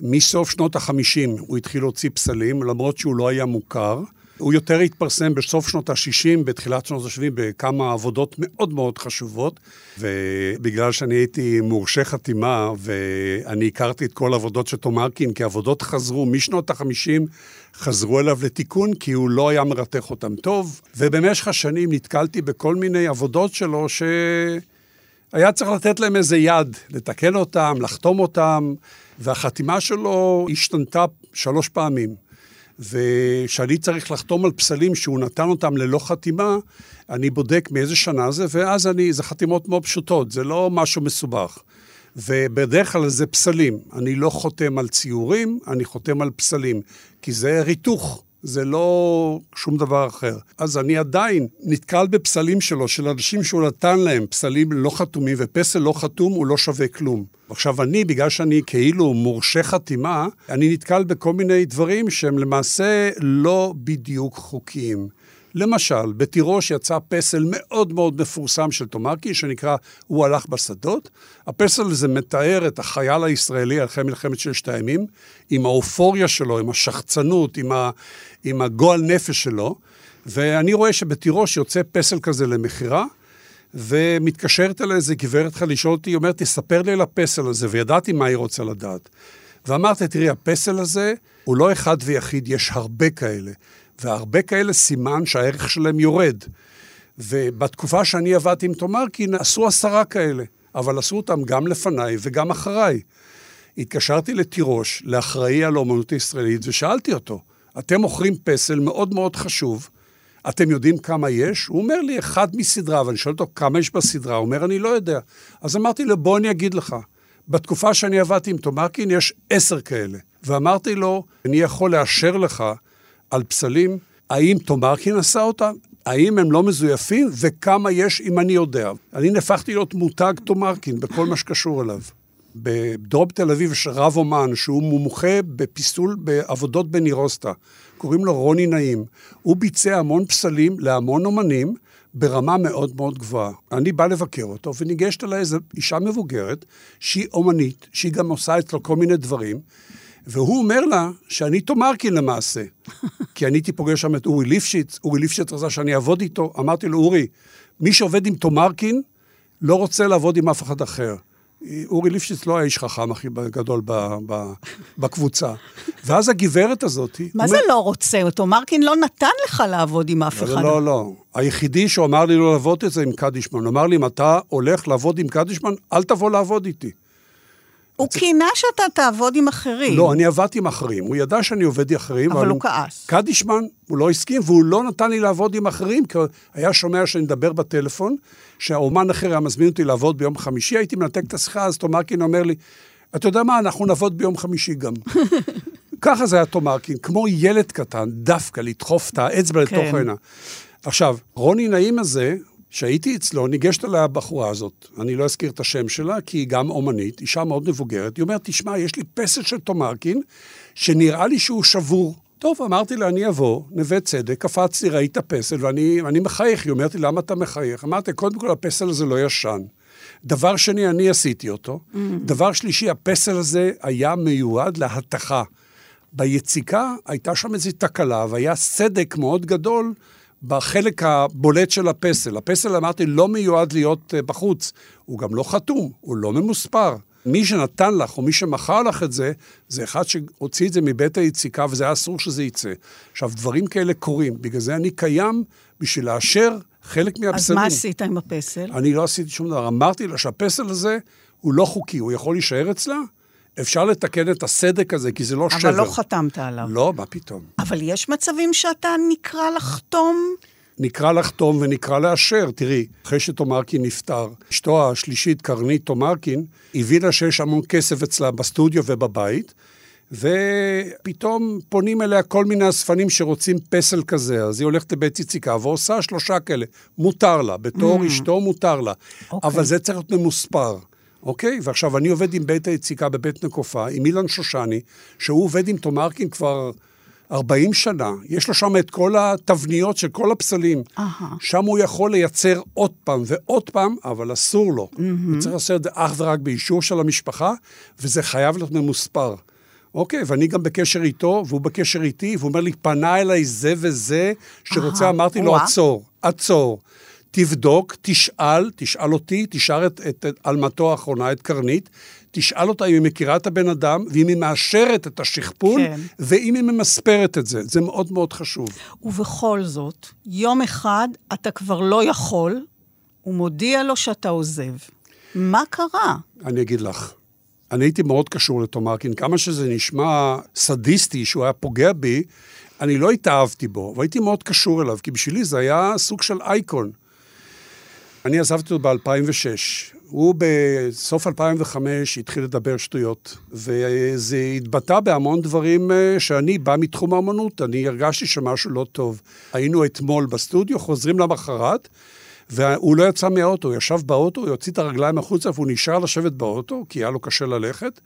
מסוף שנות ה-50 הוא התחיל להוציא פסלים, למרות שהוא לא היה מוכר. הוא יותר התפרסם בסוף שנות ה-60, בתחילת שנות ה-70, בכמה עבודות מאוד מאוד חשובות, ובגלל שאני הייתי מורשה חתימה, ואני הכרתי את כל העבודות של תום ארקין, כי העבודות חזרו משנות ה-50, חזרו אליו לתיקון, כי הוא לא היה מרתך אותם טוב, ובמשך השנים נתקלתי בכל מיני עבודות שלו ש... היה צריך לתת להם איזה יד, לתקן אותם, לחתום אותם, והחתימה שלו השתנתה שלוש פעמים. וכשאני צריך לחתום על פסלים שהוא נתן אותם ללא חתימה, אני בודק מאיזה שנה זה, ואז אני, זה חתימות מאוד פשוטות, זה לא משהו מסובך. ובדרך כלל זה פסלים. אני לא חותם על ציורים, אני חותם על פסלים, כי זה ריתוך. זה לא שום דבר אחר. אז אני עדיין נתקל בפסלים שלו, של אנשים שהוא נתן להם פסלים לא חתומים, ופסל לא חתום הוא לא שווה כלום. עכשיו, אני, בגלל שאני כאילו מורשה חתימה, אני נתקל בכל מיני דברים שהם למעשה לא בדיוק חוקיים. למשל, בתירוש יצא פסל מאוד מאוד מפורסם של תומרקי, שנקרא "הוא הלך בשדות". הפסל הזה מתאר את החייל הישראלי אחרי מלחמת ששת הימים, עם האופוריה שלו, עם השחצנות, עם, ה, עם הגועל נפש שלו, ואני רואה שבתירוש יוצא פסל כזה למכירה, ומתקשרת אליי איזה גברת לשאול אותי, היא אומרת, תספר לי על הפסל הזה, וידעתי מה היא רוצה לדעת. ואמרתי, תראי, הפסל הזה הוא לא אחד ויחיד, יש הרבה כאלה. והרבה כאלה סימן שהערך שלהם יורד. ובתקופה שאני עבדתי עם תומרקין, עשו עשרה כאלה, אבל עשו אותם גם לפניי וגם אחריי. התקשרתי לתירוש, לאחראי על האומנות הישראלית, ושאלתי אותו, אתם מוכרים פסל מאוד מאוד חשוב, אתם יודעים כמה יש? הוא אומר לי, אחד מסדרה, ואני שואל אותו, כמה יש בסדרה? הוא אומר, אני לא יודע. אז אמרתי לו, בוא אני אגיד לך. בתקופה שאני עבדתי עם תומרקין יש עשר כאלה. ואמרתי לו, אני יכול לאשר לך על פסלים, האם תומרקין עשה אותם? האם הם לא מזויפים, וכמה יש אם אני יודע. אני נהפכתי להיות מותג תומרקין בכל מה שקשור אליו. בדרום תל אביב יש רב אומן שהוא מומחה בפיסול בעבודות בנירוסטה. קוראים לו רוני נעים. הוא ביצע המון פסלים להמון אומנים ברמה מאוד מאוד גבוהה. אני בא לבקר אותו, וניגשת אליי איזו אישה מבוגרת, שהיא אומנית, שהיא גם עושה אצלו כל מיני דברים, והוא אומר לה שאני תומרקין למעשה. כי אני הייתי פוגש שם את אורי ליפשיץ, אורי ליפשיץ רצה שאני אעבוד איתו, אמרתי לו, אורי, מי שעובד עם תומרקין לא רוצה לעבוד עם אף אחד אחר. אורי ליפשיץ לא האיש חכם הכי גדול ב, ב, בקבוצה. ואז הגברת הזאת... מה זה לא רוצה? תומרקין לא נתן לך לעבוד עם אף לא, אחד. לא, לא. היחידי שהוא אמר לי לא לעבוד את זה עם קדישמן. הוא אמר לי, אם אתה הולך לעבוד עם קדישמן, אל תבוא לעבוד איתי. הוא קינה שאתה תעבוד עם אחרים. לא, אני עבדתי עם אחרים. הוא ידע שאני עובד עם אחרים. אבל הוא כעס. קדישמן, הוא לא הסכים, והוא לא נתן לי לעבוד עם אחרים, כי היה שומע שאני מדבר בטלפון, שהאומן אחר היה מזמין אותי לעבוד ביום חמישי, הייתי מנתק את השיחה, אז תומרקין אומר לי, אתה יודע מה, אנחנו נעבוד ביום חמישי גם. ככה זה היה תומרקין, כמו ילד קטן, דווקא לדחוף את האצבע כן. לתוך העינה. עכשיו, רוני נעים הזה, כשהייתי אצלו, ניגשת אליי הבחורה הזאת, אני לא אזכיר את השם שלה, כי היא גם אומנית, אישה מאוד מבוגרת, היא אומרת, תשמע, יש לי פסל של תומרקין, שנראה לי שהוא שבור. טוב, אמרתי לה, אני אבוא, נווה צדק, קפצתי, ראיתי את הפסל, ואני, מחייך. היא אומרת לי, למה אתה מחייך? אמרתי, קודם כל, הפסל הזה לא ישן. דבר שני, אני עשיתי אותו. Mm. דבר שלישי, הפסל הזה היה מיועד להתכה. ביציקה הייתה שם איזו תקלה, והיה סדק מאוד גדול בחלק הבולט של הפסל. הפסל, אמרתי, לא מיועד להיות אה, בחוץ. הוא גם לא חתום, הוא לא ממוספר. מי שנתן לך, או מי שמכר לך את זה, זה אחד שהוציא את זה מבית היציקה, וזה היה אסור שזה יצא. עכשיו, דברים כאלה קורים. בגלל זה אני קיים בשביל לאשר חלק מהפסלים. אז מה עשית עם הפסל? אני לא עשיתי שום דבר. אמרתי לה שהפסל הזה הוא לא חוקי, הוא יכול להישאר אצלה, אפשר לתקן את הסדק הזה, כי זה לא אבל שבר. אבל לא חתמת עליו. לא, מה פתאום. אבל יש מצבים שאתה נקרא לחתום? נקרא לחתום ונקרא לאשר. תראי, אחרי שתומרקין נפטר, אשתו השלישית, קרנית תומרקין, הבינה שיש המון כסף אצלה בסטודיו ובבית, ופתאום פונים אליה כל מיני אספנים שרוצים פסל כזה, אז היא הולכת לבית יציקה ועושה שלושה כאלה. מותר לה, בתור mm. אשתו מותר לה. Okay. אוקיי. אבל זה צריך להיות ממוספר. אוקיי? ועכשיו, אני עובד עם בית היציקה בבית נקופה, עם אילן שושני, שהוא עובד עם תומרקין כבר 40 שנה. יש לו שם את כל התבניות של כל הפסלים. Uh-huh. שם הוא יכול לייצר עוד פעם ועוד פעם, אבל אסור לו. Mm-hmm. הוא צריך לעשות את זה אך ורק באישור של המשפחה, וזה חייב להיות ממוספר. אוקיי, ואני גם בקשר איתו, והוא בקשר איתי, והוא אומר לי, פנה אליי זה וזה, שרוצה. אמרתי לו, עצור, עצור. תבדוק, תשאל, תשאל אותי, תשאל את, את, את אלמתו האחרונה, את קרנית, תשאל אותה אם היא מכירה את הבן אדם, ואם היא מאשרת את השכפול, כן. ואם היא ממספרת את זה. זה מאוד מאוד חשוב. ובכל זאת, יום אחד אתה כבר לא יכול, ומודיע לו שאתה עוזב. מה קרה? אני אגיד לך. אני הייתי מאוד קשור לתומרקין, כמה שזה נשמע סדיסטי שהוא היה פוגע בי, אני לא התאהבתי בו, והייתי מאוד קשור אליו, כי בשבילי זה היה סוג של אייקון. אני עזבתי אותו ב-2006. הוא בסוף 2005 התחיל לדבר שטויות, וזה התבטא בהמון דברים אה, שאני בא מתחום האמנות, אני הרגשתי שמשהו לא טוב. היינו אתמול בסטודיו, חוזרים למחרת, והוא לא יצא מהאוטו, הוא ישב באוטו, הוא יוציא את הרגליים החוצה, והוא נשאר לשבת באוטו, כי היה לו קשה ללכת.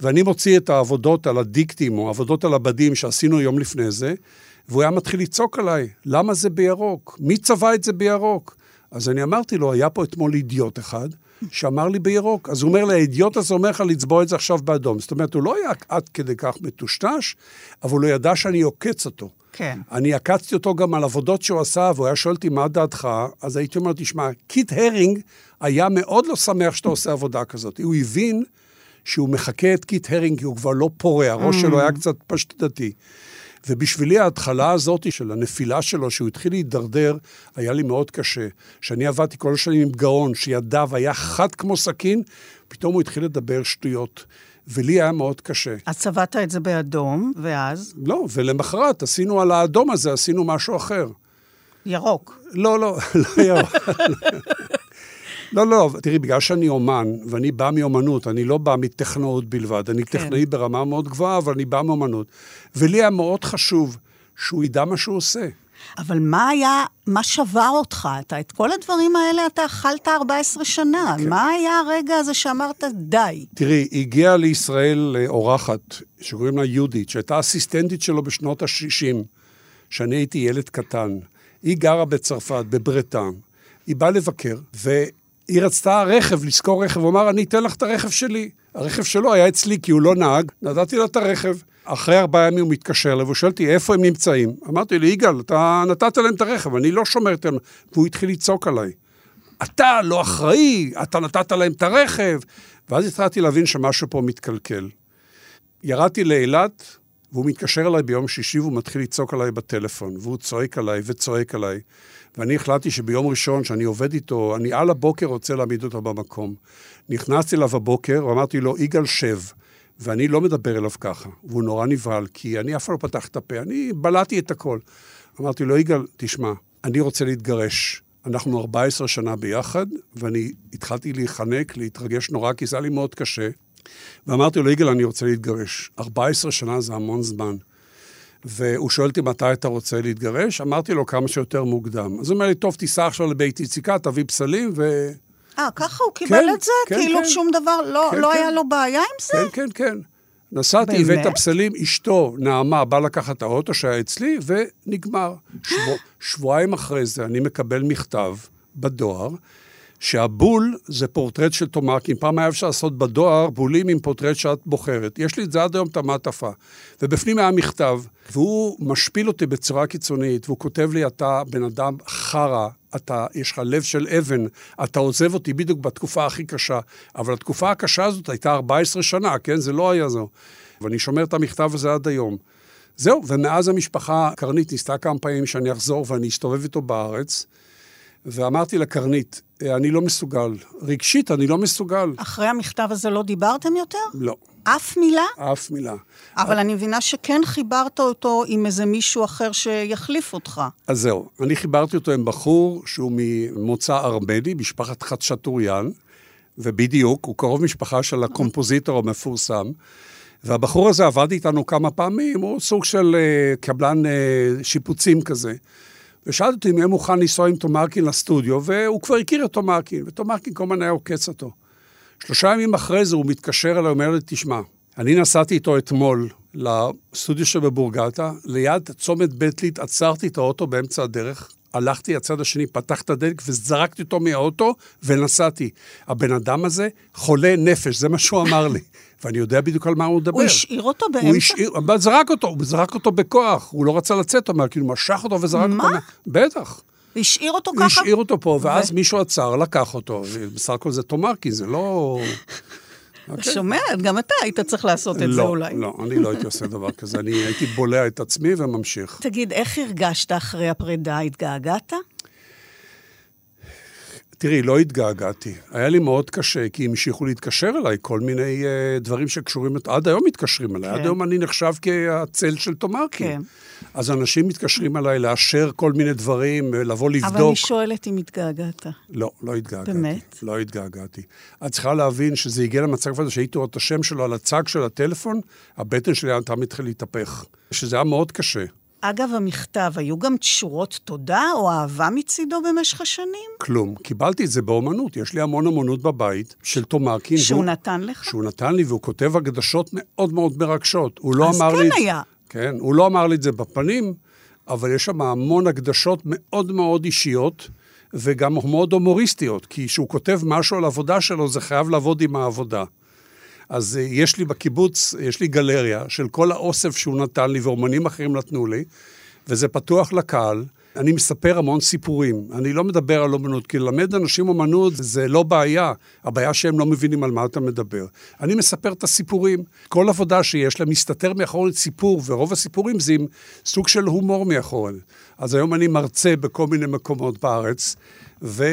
ואני מוציא את העבודות על הדיקטים, או העבודות על הבדים שעשינו יום לפני זה, והוא היה מתחיל לצעוק עליי, למה זה בירוק? מי צבע את זה בירוק? אז אני אמרתי לו, היה פה אתמול אידיוט אחד, שאמר לי בירוק. אז הוא אומר לי, האידיוט הזה אומר לך לצבוע את זה עכשיו באדום. זאת אומרת, הוא לא היה עד כדי כך מטושטש, אבל הוא לא ידע שאני עוקץ אותו. כן. אני עקצתי אותו גם על עבודות שהוא עשה, והוא היה שואל אותי, מה דעתך? אז הייתי אומר, תשמע, קיט הרינג היה מאוד לא שמח שאתה עושה עבודה כזאת. הוא הבין שהוא מחקה את קית' הרינג, כי הוא כבר לא פורה, הראש mm. שלו היה קצת פשטידה. ובשבילי ההתחלה הזאת של הנפילה שלו, שהוא התחיל להידרדר, היה לי מאוד קשה. שאני עבדתי כל השנים עם גאון, שידיו היה חד כמו סכין, פתאום הוא התחיל לדבר שטויות. ולי היה מאוד קשה. אז צבעת את זה באדום, ואז? לא, ולמחרת עשינו על האדום הזה, עשינו משהו אחר. ירוק. לא, לא, לא ירוק. לא, לא, תראי, בגלל שאני אומן, ואני בא מאומנות, אני לא בא מטכנאות בלבד, אני כן. טכנאי ברמה מאוד גבוהה, אבל אני בא מאומנות. ולי היה מאוד חשוב שהוא ידע מה שהוא עושה. אבל מה היה, מה שבר אותך? אתה, את כל הדברים האלה אתה אכלת 14 שנה. כן. מה היה הרגע הזה שאמרת, די? תראי, הגיעה לישראל אורחת, שקוראים לה יהודית, שהייתה אסיסטנטית שלו בשנות ה-60, שאני הייתי ילד קטן. היא גרה בצרפת, בברטן. היא באה לבקר, ו... היא רצתה רכב, לשכור רכב, הוא אמר, אני אתן לך את הרכב שלי. הרכב שלו היה אצלי כי הוא לא נהג, נתתי לו את הרכב. אחרי ארבעה ימים הוא מתקשר אליי, והוא שואל אותי, איפה הם נמצאים? אמרתי לי, יגאל, אתה נתת להם את הרכב, אני לא שומר את הם. והוא התחיל לצעוק עליי. אתה לא אחראי, אתה נתת להם את הרכב. ואז התחלתי להבין שמשהו פה מתקלקל. ירדתי לאילת, והוא מתקשר אליי ביום שישי, והוא מתחיל לצעוק עליי בטלפון, והוא צועק עליי וצועק עליי. ואני החלטתי שביום ראשון, שאני עובד איתו, אני על הבוקר רוצה להעמיד אותו במקום. נכנסתי אליו הבוקר, ואמרתי לו, יגאל, שב. ואני לא מדבר אליו ככה, והוא נורא נבהל, כי אני אף פעם לא פתח את הפה, אני בלעתי את הכל. אמרתי לו, יגאל, תשמע, אני רוצה להתגרש. אנחנו 14 שנה ביחד, ואני התחלתי להיחנק, להתרגש נורא, כי זה היה לי מאוד קשה. ואמרתי לו, יגאל, אני רוצה להתגרש. 14 שנה זה המון זמן. והוא שואל אותי מתי אתה רוצה להתגרש, אמרתי לו כמה שיותר מוקדם. אז הוא אומר לי, טוב, תיסע עכשיו לבית יציקה, תביא פסלים ו... אה, ככה הוא קיבל כן, את זה? כן, כאילו כן. שום דבר, לא, כן, לא כן. היה לו בעיה עם זה? כן, כן, כן. נסעתי? הבאת הפסלים, אשתו, נעמה, באה לקחת את האוטו שהיה אצלי, ונגמר. שבוע, שבועיים אחרי זה אני מקבל מכתב בדואר, שהבול זה פורטרט של תומרקין. פעם היה אפשר לעשות בדואר בולים עם פורטרט שאת בוחרת. יש לי את זה עד היום, את המעטפה. ובפנים היה מכתב, והוא משפיל אותי בצורה קיצונית, והוא כותב לי, אתה בן אדם חרא, אתה, יש לך לב של אבן, אתה עוזב אותי בדיוק בתקופה הכי קשה. אבל התקופה הקשה הזאת הייתה 14 שנה, כן? זה לא היה זו. ואני שומר את המכתב הזה עד היום. זהו, ומאז המשפחה, קרנית ניסתה כמה פעמים שאני אחזור ואני אסתובב איתו בארץ, ואמרתי לקרנית, אני לא מסוגל. רגשית, אני לא מסוגל. אחרי המכתב הזה לא דיברתם יותר? לא, אף מילה? אף מילה. אבל אני מבינה שכן חיברת אותו עם איזה מישהו אחר שיחליף אותך. אז זהו, אני חיברתי אותו עם בחור שהוא ממוצא ארמני, משפחת חצ'טוריאן, ובדיוק, הוא קרוב משפחה של הקומפוזיטור המפורסם. והבחור הזה עבד איתנו כמה פעמים, הוא סוג של uh, קבלן uh, שיפוצים כזה. ושאלתי אותי אם יהיה מוכן לנסוע עם תומרקין לסטודיו, והוא כבר הכיר את תומרקין, ותומרקין כל הזמן היה עוקץ אותו. שלושה ימים אחרי זה הוא מתקשר אליי, אומר לי, תשמע, אני נסעתי איתו אתמול לסטודיו שבבורגטה, ליד צומת בית ליט, עצרתי את האוטו באמצע הדרך, הלכתי לצד השני, פתח את הדלק וזרקתי אותו מהאוטו ונסעתי. הבן אדם הזה חולה נפש, זה מה שהוא אמר לי. ואני יודע בדיוק על מה הוא מדבר. הוא השאיר אותו באמצע? הוא השאיר, אבל זרק אותו, הוא זרק אותו בכוח, הוא לא רצה לצאת, הוא אמר, כאילו, משך אותו וזרק מה? אותו. בטח. השאיר אותו ככה? השאיר אותו פה, ואז ו- מישהו עצר, לקח אותו, בסך הכל זה תומרקין, זה לא... אתה שומעת, גם אתה היית צריך לעשות את זה לא, אולי. לא, אני לא הייתי עושה דבר כזה, אני הייתי בולע את עצמי וממשיך. תגיד, איך הרגשת אחרי הפרידה? התגעגעת? תראי, לא התגעגעתי. היה לי מאוד קשה, כי המשיכו להתקשר אליי כל מיני uh, דברים שקשורים, עד היום מתקשרים אליי, כן. עד היום אני נחשב כהצל של תומרקין. כן. אז אנשים מתקשרים אליי לאשר כל מיני דברים, אה, לבוא לבדוק. אבל אני שואלת אם התגעגעת. לא, לא התגעגעתי. באמת? לא התגעגעתי. את צריכה להבין שזה הגיע למצב הזה שהייתי רואה את השם שלו על הצג של הטלפון, הבטן שלי הייתה מתחיל להתהפך. שזה היה מאוד קשה. אגב, המכתב, היו גם תשורות תודה או אהבה מצידו במשך השנים? כלום. קיבלתי את זה באומנות. יש לי המון אמנות בבית של תומרקין. שהוא והוא- נתן לך? שהוא נתן לי, והוא כותב הקדשות מאוד מאוד מרגשות. הוא לא אז אמר כן לי... את- היה. כן, הוא לא אמר לי את זה בפנים, אבל יש שם המון הקדשות מאוד מאוד אישיות, וגם מאוד הומוריסטיות, כי כשהוא כותב משהו על העבודה שלו, זה חייב לעבוד עם העבודה. אז אה, יש לי בקיבוץ, יש לי גלריה של כל האוסף שהוא נתן לי, ואומנים אחרים נתנו לי, וזה פתוח לקהל. אני מספר המון סיפורים. אני לא מדבר על אומנות, כי ללמד אנשים אומנות זה לא בעיה. הבעיה שהם לא מבינים על מה אתה מדבר. אני מספר את הסיפורים. כל עבודה שיש להם מסתתר מאחורי סיפור, ורוב הסיפורים זה עם סוג של הומור מאחורי. אז היום אני מרצה בכל מיני מקומות בארץ, ו...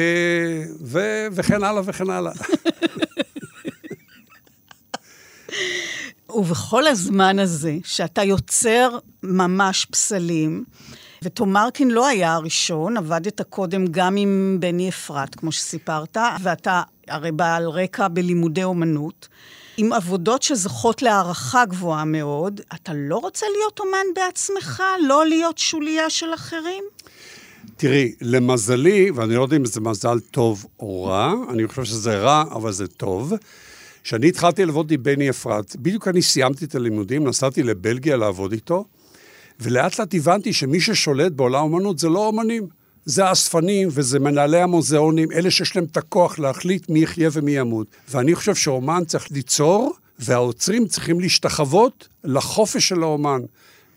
ו... וכן הלאה וכן הלאה. ובכל הזמן הזה, שאתה יוצר ממש פסלים, ותומרקין לא היה הראשון, עבדת קודם גם עם בני אפרת, כמו שסיפרת, ואתה הרי בעל רקע בלימודי אומנות, עם עבודות שזוכות להערכה גבוהה מאוד, אתה לא רוצה להיות אומן בעצמך? לא להיות שוליה של אחרים? תראי, למזלי, ואני לא יודע אם זה מזל טוב או רע, אני חושב שזה רע, אבל זה טוב. כשאני התחלתי לעבוד עם בני אפרת, בדיוק אני סיימתי את הלימודים, נסעתי לבלגיה לעבוד איתו, ולאט לאט הבנתי שמי ששולט בעולם האומנות זה לא אומנים, זה האספנים וזה מנהלי המוזיאונים, אלה שיש להם את הכוח להחליט מי יחיה ומי ימות. ואני חושב שאומן צריך ליצור, והעוצרים צריכים להשתחוות לחופש של האומן.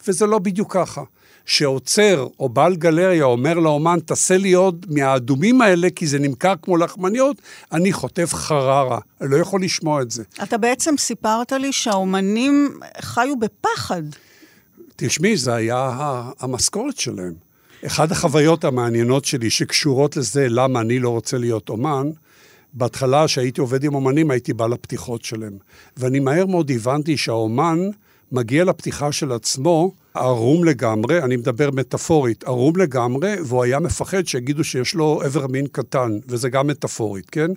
וזה לא בדיוק ככה. שעוצר או בעל גלריה אומר לאומן, תעשה לי עוד מהאדומים האלה, כי זה נמכר כמו לחמניות, אני חוטף חררה. אני לא יכול לשמוע את זה. אתה בעצם סיפרת לי שהאומנים חיו בפחד. תשמעי, זה היה המשכורת שלהם. אחת החוויות המעניינות שלי שקשורות לזה, למה אני לא רוצה להיות אומן, בהתחלה, כשהייתי עובד עם אומנים, הייתי בא לפתיחות שלהם. ואני מהר מאוד הבנתי שהאומן מגיע לפתיחה של עצמו ערום לגמרי, אני מדבר מטאפורית, ערום לגמרי, והוא היה מפחד שיגידו שיש לו איבר מין קטן, וזה גם מטאפורית, כן?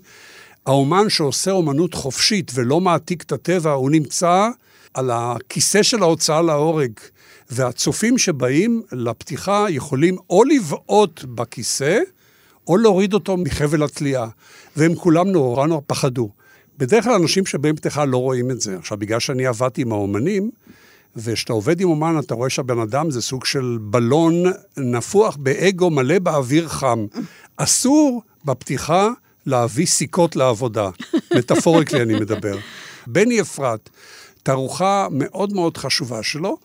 האומן שעושה אומנות חופשית ולא מעתיק את הטבע, הוא נמצא על הכיסא של ההוצאה להורג. והצופים שבאים לפתיחה יכולים או לבעוט בכיסא, או להוריד אותו מחבל התלייה. והם כולם נורא נורא פחדו. בדרך כלל אנשים שבאים פתיחה לא רואים את זה. עכשיו, בגלל שאני עבדתי עם האומנים, וכשאתה עובד עם אומן, אתה רואה שהבן אדם זה סוג של בלון נפוח באגו מלא באוויר חם. אסור בפתיחה להביא סיכות לעבודה. מטאפוריקלי אני מדבר. בני אפרת, תערוכה מאוד מאוד חשובה שלו,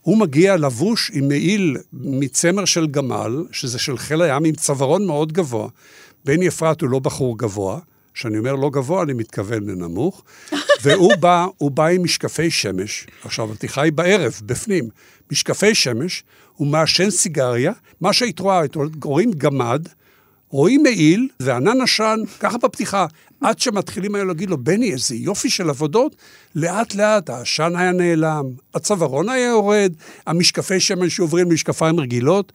הוא מגיע לבוש עם מעיל מצמר של גמל, שזה של חיל הים, עם צווארון מאוד גבוה. בני אפרת הוא לא בחור גבוה, כשאני אומר לא גבוה, אני מתכוון לנמוך, והוא בא, הוא בא עם משקפי שמש, עכשיו, הפתיחה היא בערב, בפנים, משקפי שמש, הוא מעשן סיגריה, מה שהיית רואה, רואים גמד, רואים מעיל וענן עשן, ככה בפתיחה, עד שמתחילים היום להגיד לו, בני, איזה יופי של עבודות, לאט לאט העשן היה נעלם, הצווארון היה יורד, המשקפי שמן שעוברים למשקפיים רגילות.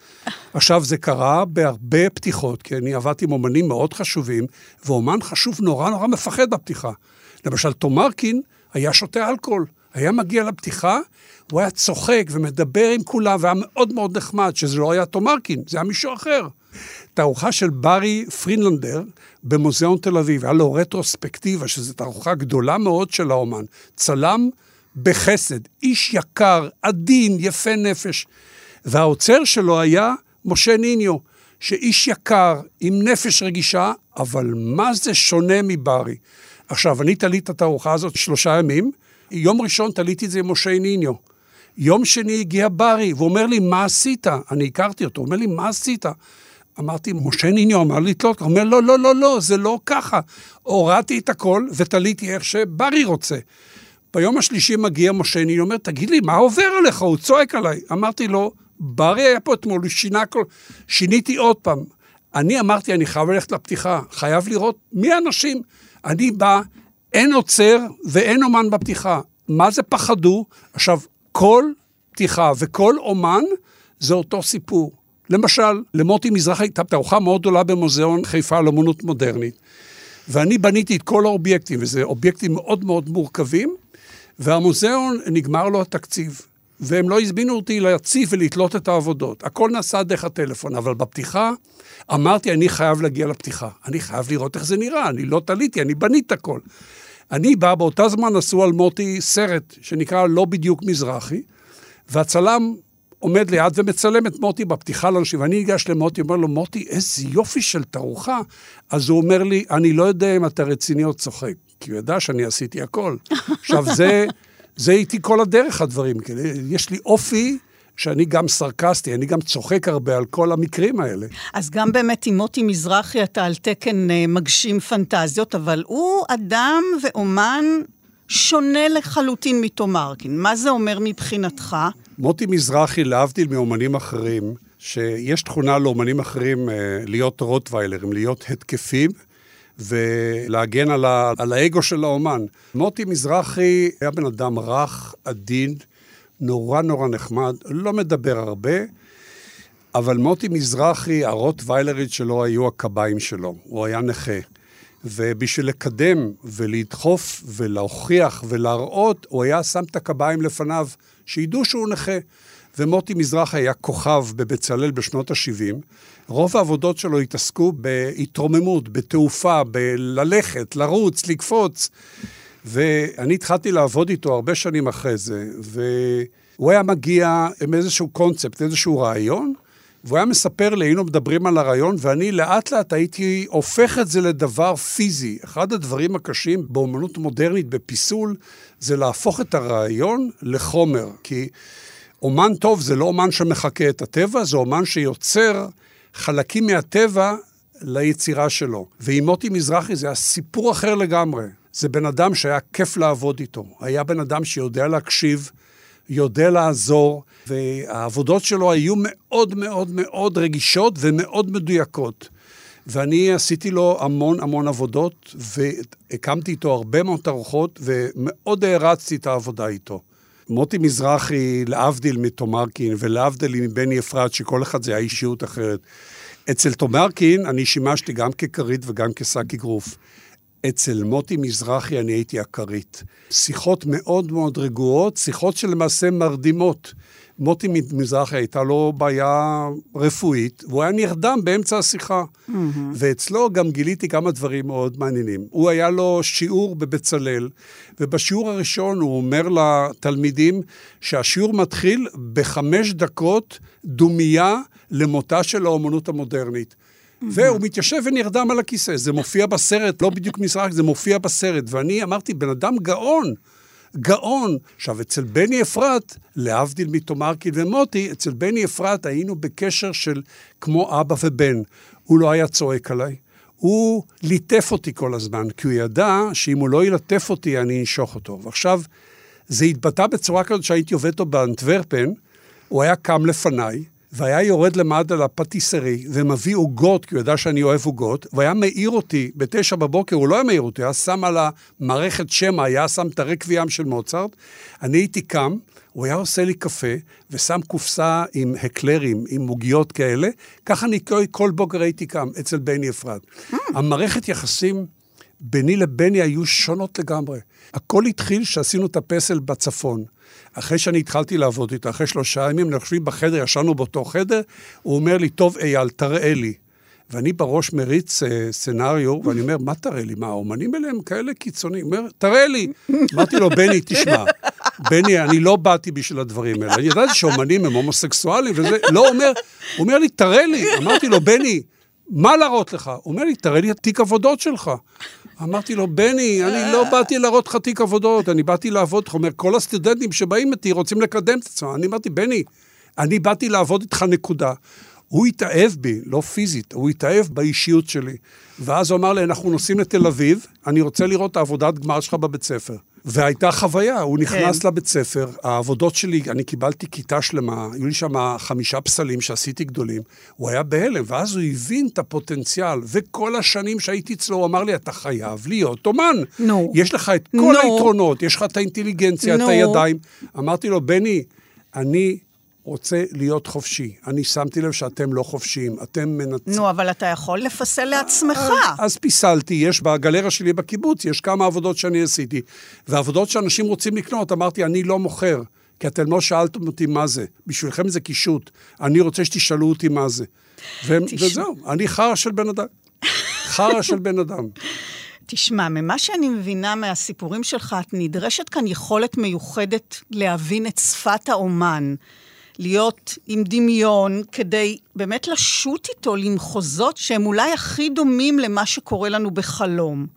עכשיו, זה קרה בהרבה פתיחות, כי אני עבדתי עם אומנים מאוד חשובים, ואומן חשוב נורא נורא מפחד בפתיחה. למשל, תומרקין היה שותה אלכוהול. היה מגיע לפתיחה, הוא היה צוחק ומדבר עם כולם, והיה מאוד מאוד נחמד, שזה לא היה תומרקין, זה היה מישהו אחר. תערוכה של ברי פרינלנדר במוזיאון תל אביב, היה לו רטרוספקטיבה, שזו תערוכה גדולה מאוד של האומן. צלם בחסד, איש יקר, עדין, יפה נפש. והאוצר שלו היה משה ניניו, שאיש יקר, עם נפש רגישה, אבל מה זה שונה מברי? עכשיו, אני תליתי את התערוכה הזאת שלושה ימים, יום ראשון תליתי את זה עם משה ניניו. יום שני הגיע ברי, והוא אומר לי, מה עשית? אני הכרתי אותו, הוא אומר לי, מה עשית? אמרתי, משה ניניו אמר לתלות, הוא אומר, לא, לא, לא, לא, זה לא ככה. הורדתי את הכל ותליתי איך שברי רוצה. ביום השלישי מגיע משה ניניו, אומר, תגיד לי, מה עובר עליך? הוא צועק עליי. אמרתי לו, ברי היה פה אתמול, הוא שינה כל... שיניתי עוד פעם. אני אמרתי, אני חייב ללכת לפתיחה, חייב לראות מי האנשים. אני בא, אין עוצר ואין אומן בפתיחה. מה זה פחדו? עכשיו, כל פתיחה וכל אומן זה אותו סיפור. למשל, למוטי מזרחי הייתה תערוכה מאוד גדולה במוזיאון חיפה על אמנות מודרנית, ואני בניתי את כל האובייקטים, וזה אובייקטים מאוד מאוד מורכבים, והמוזיאון נגמר לו התקציב, והם לא הזמינו אותי להציב ולתלות את העבודות. הכל נעשה דרך הטלפון, אבל בפתיחה אמרתי, אני חייב להגיע לפתיחה. אני חייב לראות איך זה נראה, אני לא תליתי, אני בניתי הכל. אני בא, באותה זמן עשו על מוטי סרט שנקרא לא בדיוק מזרחי, והצלם עומד ליד ומצלם את מוטי בפתיחה לאנשים, ואני ניגש למוטי, אומר לו, מוטי, איזה יופי של תערוכה. אז הוא אומר לי, אני לא יודע אם אתה רציני או צוחק, כי הוא ידע שאני עשיתי הכל. עכשיו, זה, זה איתי כל הדרך הדברים כאלה. יש לי אופי שאני גם סרקסטי, אני גם צוחק הרבה על כל המקרים האלה. אז גם באמת עם מוטי מזרחי אתה על תקן אה, מגשים פנטזיות, אבל הוא אדם ואומן שונה לחלוטין מתומרקין. מה זה אומר מבחינתך? מוטי מזרחי, להבדיל מאומנים אחרים, שיש תכונה לאומנים אחרים אה, להיות רוטוויילרים, להיות התקפים. ולהגן על, ה, על האגו של האומן. מוטי מזרחי היה בן אדם רך, עדין, נורא נורא נחמד, לא מדבר הרבה, אבל מוטי מזרחי, הרוטוויילרית שלו היו הקביים שלו, הוא היה נכה. ובשביל לקדם ולדחוף ולהוכיח ולהראות, הוא היה שם את הקביים לפניו, שידעו שהוא נכה. ומוטי מזרח היה כוכב בבצלאל בשנות ה-70. רוב העבודות שלו התעסקו בהתרוממות, בתעופה, בללכת, לרוץ, לקפוץ. ואני התחלתי לעבוד איתו הרבה שנים אחרי זה, והוא היה מגיע עם איזשהו קונספט, איזשהו רעיון, והוא היה מספר לי, היינו מדברים על הרעיון, ואני לאט לאט הייתי הופך את זה לדבר פיזי. אחד הדברים הקשים באומנות מודרנית, בפיסול, זה להפוך את הרעיון לחומר. כי אומן טוב זה לא אומן שמחקה את הטבע, זה אומן שיוצר חלקים מהטבע ליצירה שלו. ועם מוטי מזרחי זה היה סיפור אחר לגמרי. זה בן אדם שהיה כיף לעבוד איתו. היה בן אדם שיודע להקשיב, יודע לעזור, והעבודות שלו היו מאוד מאוד מאוד רגישות ומאוד מדויקות. ואני עשיתי לו המון המון עבודות, והקמתי איתו הרבה מאוד תערוכות, ומאוד הערצתי את העבודה איתו. מוטי מזרחי, להבדיל מתומרקין, ולהבדיל מבני אפרת, שכל אחד זה היה אישיות אחרת. אצל תומרקין אני שימשתי גם ככרית וגם כשק אגרוף. אצל מוטי מזרחי אני הייתי הכרית. שיחות מאוד מאוד רגועות, שיחות שלמעשה מרדימות. מוטי מזרחי הייתה לו בעיה רפואית, והוא היה נרדם באמצע השיחה. Mm-hmm. ואצלו גם גיליתי כמה דברים מאוד מעניינים. הוא היה לו שיעור בבצלאל, ובשיעור הראשון הוא אומר לתלמידים שהשיעור מתחיל בחמש דקות דומייה למותה של האומנות המודרנית. והוא מתיישב ונרדם על הכיסא. זה מופיע בסרט, לא בדיוק מזרח, זה מופיע בסרט. ואני אמרתי, בן אדם גאון. גאון. עכשיו, אצל בני אפרת, להבדיל מתומרקין ומוטי, אצל בני אפרת היינו בקשר של כמו אבא ובן. הוא לא היה צועק עליי. הוא ליטף אותי כל הזמן, כי הוא ידע שאם הוא לא ילטף אותי, אני אנשוך אותו. ועכשיו, זה התבטא בצורה כזאת שהייתי עובד אותו באנטוורפן, הוא היה קם לפניי, והיה יורד למטה לפטיסרי ומביא עוגות, כי הוא ידע שאני אוהב עוגות, והיה מעיר אותי בתשע בבוקר, הוא לא היה מעיר אותי, היה שם על המערכת שמע, היה שם את הרקוויאם של מוצרט. אני הייתי קם, הוא היה עושה לי קפה, ושם קופסה עם הקלרים, עם עוגיות כאלה, ככה אני כל בוקר הייתי קם אצל בני אפרת. Mm. המערכת יחסים ביני לבני היו שונות לגמרי. הכל התחיל שעשינו את הפסל בצפון. אחרי שאני התחלתי לעבוד איתה, אחרי שלושה ימים, אנחנו יושבים בחדר, ישנו באותו חדר, הוא אומר לי, טוב, אייל, תראה לי. ואני בראש מריץ אה, סצנריו, ואני אומר, מה תראה לי? מה, האומנים האלה הם כאלה קיצוניים? הוא אומר, תראה לי. אמרתי לו, בני, תשמע, בני, אני לא באתי בשביל הדברים האלה. אני ידעתי שאומנים הם הומוסקסואלים, וזה, לא אומר, הוא אומר לי, תראה לי. אמרתי לו, בני, מה להראות לך? הוא אומר לי, תראה לי את תיק עבודות שלך. אמרתי לו, בני, אני לא באתי להראות לך תיק עבודות, אני באתי לעבוד. הוא אומר, כל הסטודנטים שבאים איתי רוצים לקדם את עצמם. אני אמרתי, בני, אני באתי לעבוד איתך נקודה. הוא התאהב בי, לא פיזית, הוא התאהב באישיות שלי. ואז הוא אמר לי, אנחנו נוסעים לתל אביב, אני רוצה לראות את העבודת גמר שלך בבית ספר. והייתה חוויה, הוא נכנס כן. לבית ספר, העבודות שלי, אני קיבלתי כיתה שלמה, היו לי שם חמישה פסלים שעשיתי גדולים, הוא היה בהלם, ואז הוא הבין את הפוטנציאל, וכל השנים שהייתי אצלו, הוא אמר לי, אתה חייב להיות אומן. נו. יש לך את כל נו. היתרונות, יש לך את האינטליגנציה, נו. את הידיים. אמרתי לו, בני, אני רוצה להיות חופשי. אני שמתי לב שאתם לא חופשיים, אתם מנצחים. נו, אבל אתה יכול לפסל לעצמך. אז פיסלתי, יש בגלריה שלי בקיבוץ, יש כמה עבודות שאני עשיתי. ועבודות שאנשים רוצים לקנות, אמרתי, אני לא מוכר, כי אתם לא שאלתם אותי מה זה. בשבילכם זה קישוט. אני רוצה שתשאלו אותי מה זה. ו- וזהו, אני חרא של בן אדם. חרא של בן אדם. תשמע, ממה שאני מבינה מהסיפורים שלך, את נדרשת כאן יכולת מיוחדת להבין את שפת האומן. להיות עם דמיון, כדי באמת לשוט איתו למחוזות שהם אולי הכי דומים למה שקורה לנו בחלום.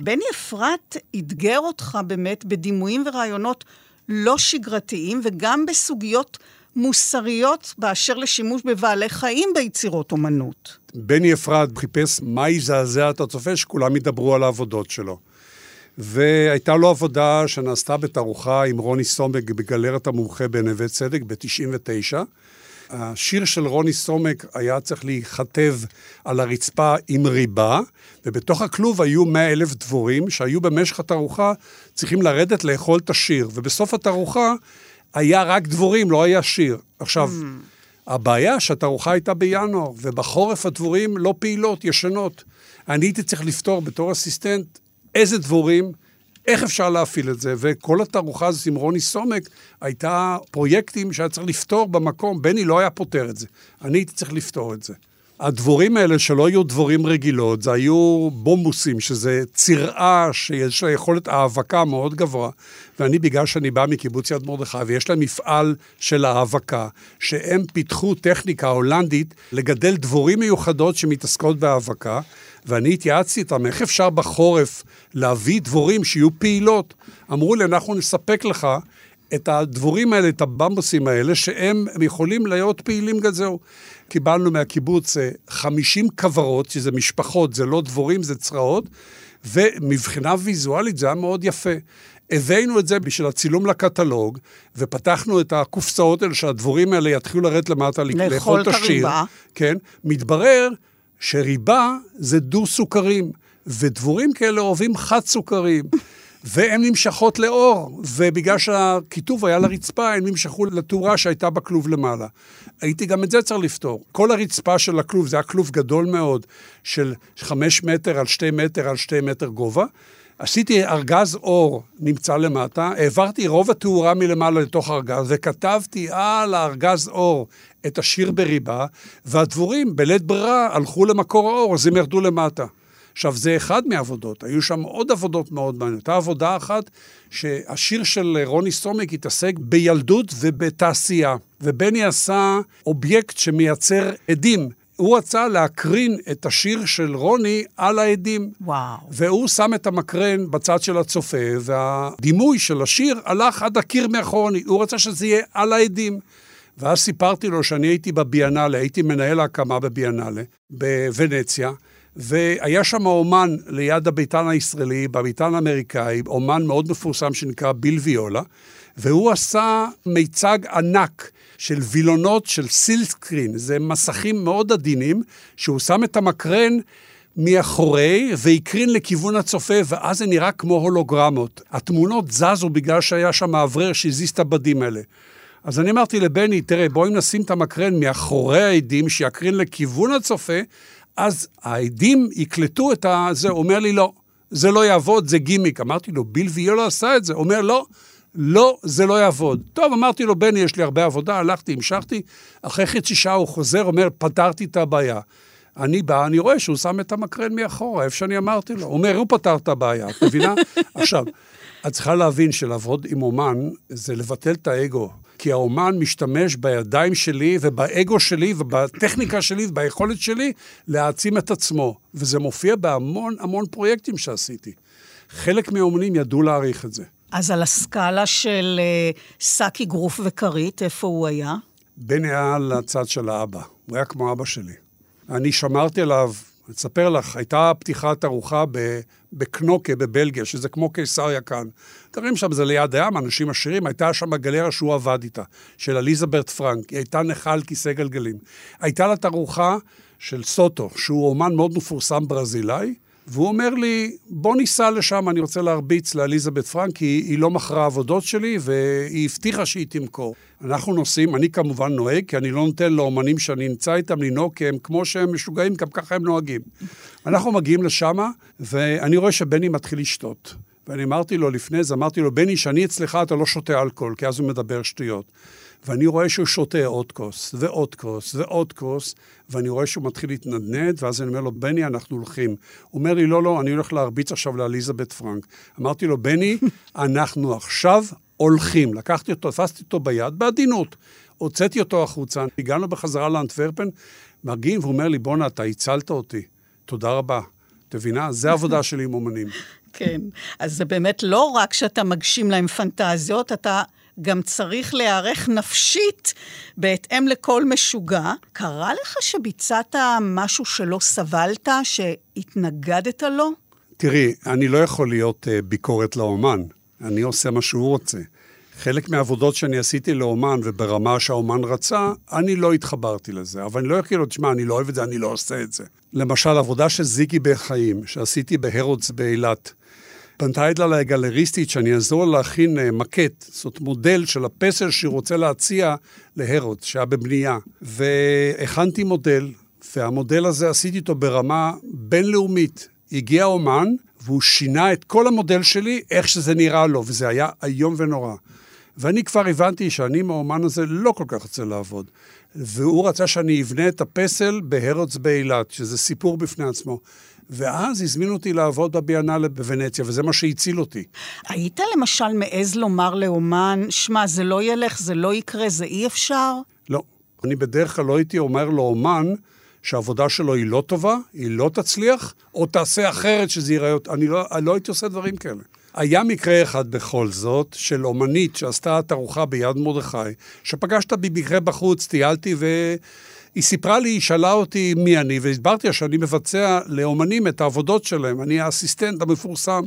בני אפרת אתגר אותך באמת בדימויים ורעיונות לא שגרתיים, וגם בסוגיות מוסריות באשר לשימוש בבעלי חיים ביצירות אומנות. בני אפרת חיפש מה יזעזע את הצופה, שכולם ידברו על העבודות שלו. והייתה לו עבודה שנעשתה בתערוכה עם רוני סומק בגלרת המומחה בנווה צדק ב-99. השיר של רוני סומק היה צריך להיכתב על הרצפה עם ריבה, ובתוך הכלוב היו 100 אלף דבורים שהיו במשך התערוכה צריכים לרדת לאכול את השיר, ובסוף התערוכה היה רק דבורים, לא היה שיר. עכשיו, mm. הבעיה שהתערוכה הייתה בינואר, ובחורף הדבורים לא פעילות, ישנות. אני הייתי צריך לפתור בתור אסיסטנט איזה דבורים, איך אפשר להפעיל את זה, וכל התערוכה הזאת עם רוני סומק הייתה פרויקטים שהיה צריך לפתור במקום, בני לא היה פותר את זה, אני הייתי צריך לפתור את זה. הדבורים האלה, שלא היו דבורים רגילות, זה היו בומבוסים, שזה צירעה שיש לה יכולת האבקה מאוד גבוה. ואני, בגלל שאני בא מקיבוץ יד מרדכי, ויש להם מפעל של האבקה, שהם פיתחו טכניקה הולנדית לגדל דבורים מיוחדות שמתעסקות בהאבקה, ואני התייעצתי איתם, איך אפשר בחורף להביא דבורים שיהיו פעילות? אמרו לי, אנחנו נספק לך את הדבורים האלה, את הבמבוסים האלה, שהם יכולים להיות פעילים גם זהו. קיבלנו מהקיבוץ 50 אה, כוורות, שזה משפחות, זה לא דבורים, זה צרעות, ומבחינה ויזואלית זה היה מאוד יפה. הבאנו את זה בשביל הצילום לקטלוג, ופתחנו את הקופסאות האלה, שהדבורים האלה יתחילו לרדת למטה, לאכול את השיר. כן, מתברר שריבה זה דו-סוכרים, ודבורים כאלה אוהבים חד-סוכרים. והן נמשכות לאור, ובגלל שהכיתוב היה לרצפה, הן נמשכו לתאורה שהייתה בכלוב למעלה. הייתי גם את זה צריך לפתור. כל הרצפה של הכלוב, זה היה כלוב גדול מאוד, של חמש מטר על שתי מטר על שתי מטר גובה. עשיתי ארגז אור נמצא למטה, העברתי רוב התאורה מלמעלה לתוך הארגז, וכתבתי על הארגז אור את השיר בריבה, והדבורים בלית ברירה הלכו למקור האור, אז הם ירדו למטה. עכשיו, זה אחד מהעבודות, היו שם עוד עבודות מאוד מעניינות. הייתה עבודה אחת שהשיר של רוני סומק התעסק בילדות ובתעשייה, ובני עשה אובייקט שמייצר עדים. הוא רצה להקרין את השיר של רוני על העדים. וואו. והוא שם את המקרן בצד של הצופה, והדימוי של השיר הלך עד הקיר מאחורי. הוא רצה שזה יהיה על העדים. ואז סיפרתי לו שאני הייתי בביאנלה, הייתי מנהל ההקמה בביאנלה, בוונציה, והיה שם אומן ליד הביתן הישראלי, בביתן האמריקאי, אומן מאוד מפורסם שנקרא ביל ויולה, והוא עשה מיצג ענק של וילונות של סילסקרין, זה מסכים מאוד עדינים, שהוא שם את המקרן מאחורי והקרין לכיוון הצופה, ואז זה נראה כמו הולוגרמות. התמונות זזו בגלל שהיה שם מאוורר שהזיז את הבדים האלה. אז אני אמרתי לבני, תראה, בואי נשים את המקרן מאחורי העדים, שיקרין לכיוון הצופה, אז העדים יקלטו את ה... זה. הוא אומר לי, לא, זה לא יעבוד, זה גימיק. אמרתי לו, ביל ויולה עשה את זה. הוא אומר, לא, לא, זה לא יעבוד. טוב, אמרתי לו, בני, יש לי הרבה עבודה, הלכתי, המשכתי. אחרי חצי שעה הוא חוזר, אומר, פתרתי את הבעיה. אני בא, אני רואה שהוא שם את המקרן מאחורה, איפה שאני אמרתי לו. הוא אומר, הוא פתר את הבעיה, את מבינה? עכשיו, את צריכה להבין שלעבוד עם אומן זה לבטל את האגו. כי האומן משתמש בידיים שלי ובאגו שלי ובטכניקה שלי וביכולת שלי להעצים את עצמו. וזה מופיע בהמון המון פרויקטים שעשיתי. חלק מהאומנים ידעו להעריך את זה. אז על הסקאלה של אה, סאקי, גרוף וכרית, איפה הוא היה? בני היה לצד של האבא, הוא היה כמו אבא שלי. אני שמרתי עליו, אספר לך, הייתה פתיחת ארוחה בקנוקה בבלגיה, שזה כמו קיסריה כאן. גרים שם, זה ליד הים, אנשים עשירים, הייתה שם גלריה שהוא עבד איתה, של אליזברט פרנק, היא הייתה נכה על כיסא גלגלים. הייתה לה תערוכה של סוטו, שהוא אומן מאוד מפורסם ברזילאי, והוא אומר לי, בוא ניסע לשם, אני רוצה להרביץ לאליזבת פרנק, כי היא לא מכרה עבודות שלי, והיא הבטיחה שהיא תמכור. אנחנו נוסעים, אני כמובן נוהג, כי אני לא נותן לאומנים שאני נמצא איתם לנהוג, כי הם כמו שהם משוגעים, גם ככה הם נוהגים. אנחנו מגיעים לשם, ואני רואה שבני מתחיל לשתות. ואני אמרתי לו לפני זה, אמרתי לו, בני, שאני אצלך אתה לא שותה אלכוהול, כי אז הוא מדבר שטויות. ואני רואה שהוא שותה עוד כוס, ועוד כוס, ועוד כוס, ואני רואה שהוא מתחיל להתנדנד, ואז אני אומר לו, בני, אנחנו הולכים. הוא אומר לי, לא, לא, אני הולך להרביץ עכשיו לאליזבת פרנק. אמרתי לו, בני, אנחנו עכשיו הולכים. לקחתי אותו, תפסתי אותו ביד, בעדינות. הוצאתי אותו החוצה, הגענו בחזרה לאנטוורפן, מגיעים, והוא אומר לי, בואנה, אתה הצלת אותי. תודה רבה. את מבינה? זה העבודה שלי עם אומנים. כן. אז זה באמת לא רק שאתה מגשים להם פנטזיות, אתה גם צריך להיערך נפשית בהתאם לכל משוגע. קרה לך שביצעת משהו שלא סבלת, שהתנגדת לו? תראי, אני לא יכול להיות uh, ביקורת לאומן. אני עושה מה שהוא רוצה. חלק מהעבודות שאני עשיתי לאומן, וברמה שהאומן רצה, אני לא התחברתי לזה. אבל אני לא יכול להיות, שמע, אני לא אוהב את זה, אני לא עושה את זה. למשל, עבודה של זיגי בחיים, שעשיתי בהרודס באילת. פנתה אליי גלריסטית שאני אעזור לה להכין אה, מקט, זאת מודל של הפסל שהיא רוצה להציע להרודס, שהיה בבנייה. והכנתי מודל, והמודל הזה עשיתי אותו ברמה בינלאומית. הגיע אומן, והוא שינה את כל המודל שלי, איך שזה נראה לו, וזה היה איום ונורא. ואני כבר הבנתי שאני עם האומן הזה לא כל כך רוצה לעבוד. והוא רצה שאני אבנה את הפסל בהרודס באילת, שזה סיפור בפני עצמו. ואז הזמינו אותי לעבוד בביאנלה בוונציה, וזה מה שהציל אותי. היית למשל מעז לומר לאומן, שמע, זה לא ילך, זה לא יקרה, זה אי אפשר? לא. אני בדרך כלל לא הייתי אומר לאומן שהעבודה שלו היא לא טובה, היא לא תצליח, או תעשה אחרת שזה ייראה... אני לא, אני לא הייתי עושה דברים כאלה. היה מקרה אחד בכל זאת, של אומנית שעשתה תערוכה ביד מרדכי, שפגשת במקרה בחוץ, טיילתי, והיא סיפרה לי, היא שאלה אותי מי אני, והסברתי לה שאני מבצע לאומנים את העבודות שלהם, אני האסיסטנט המפורסם.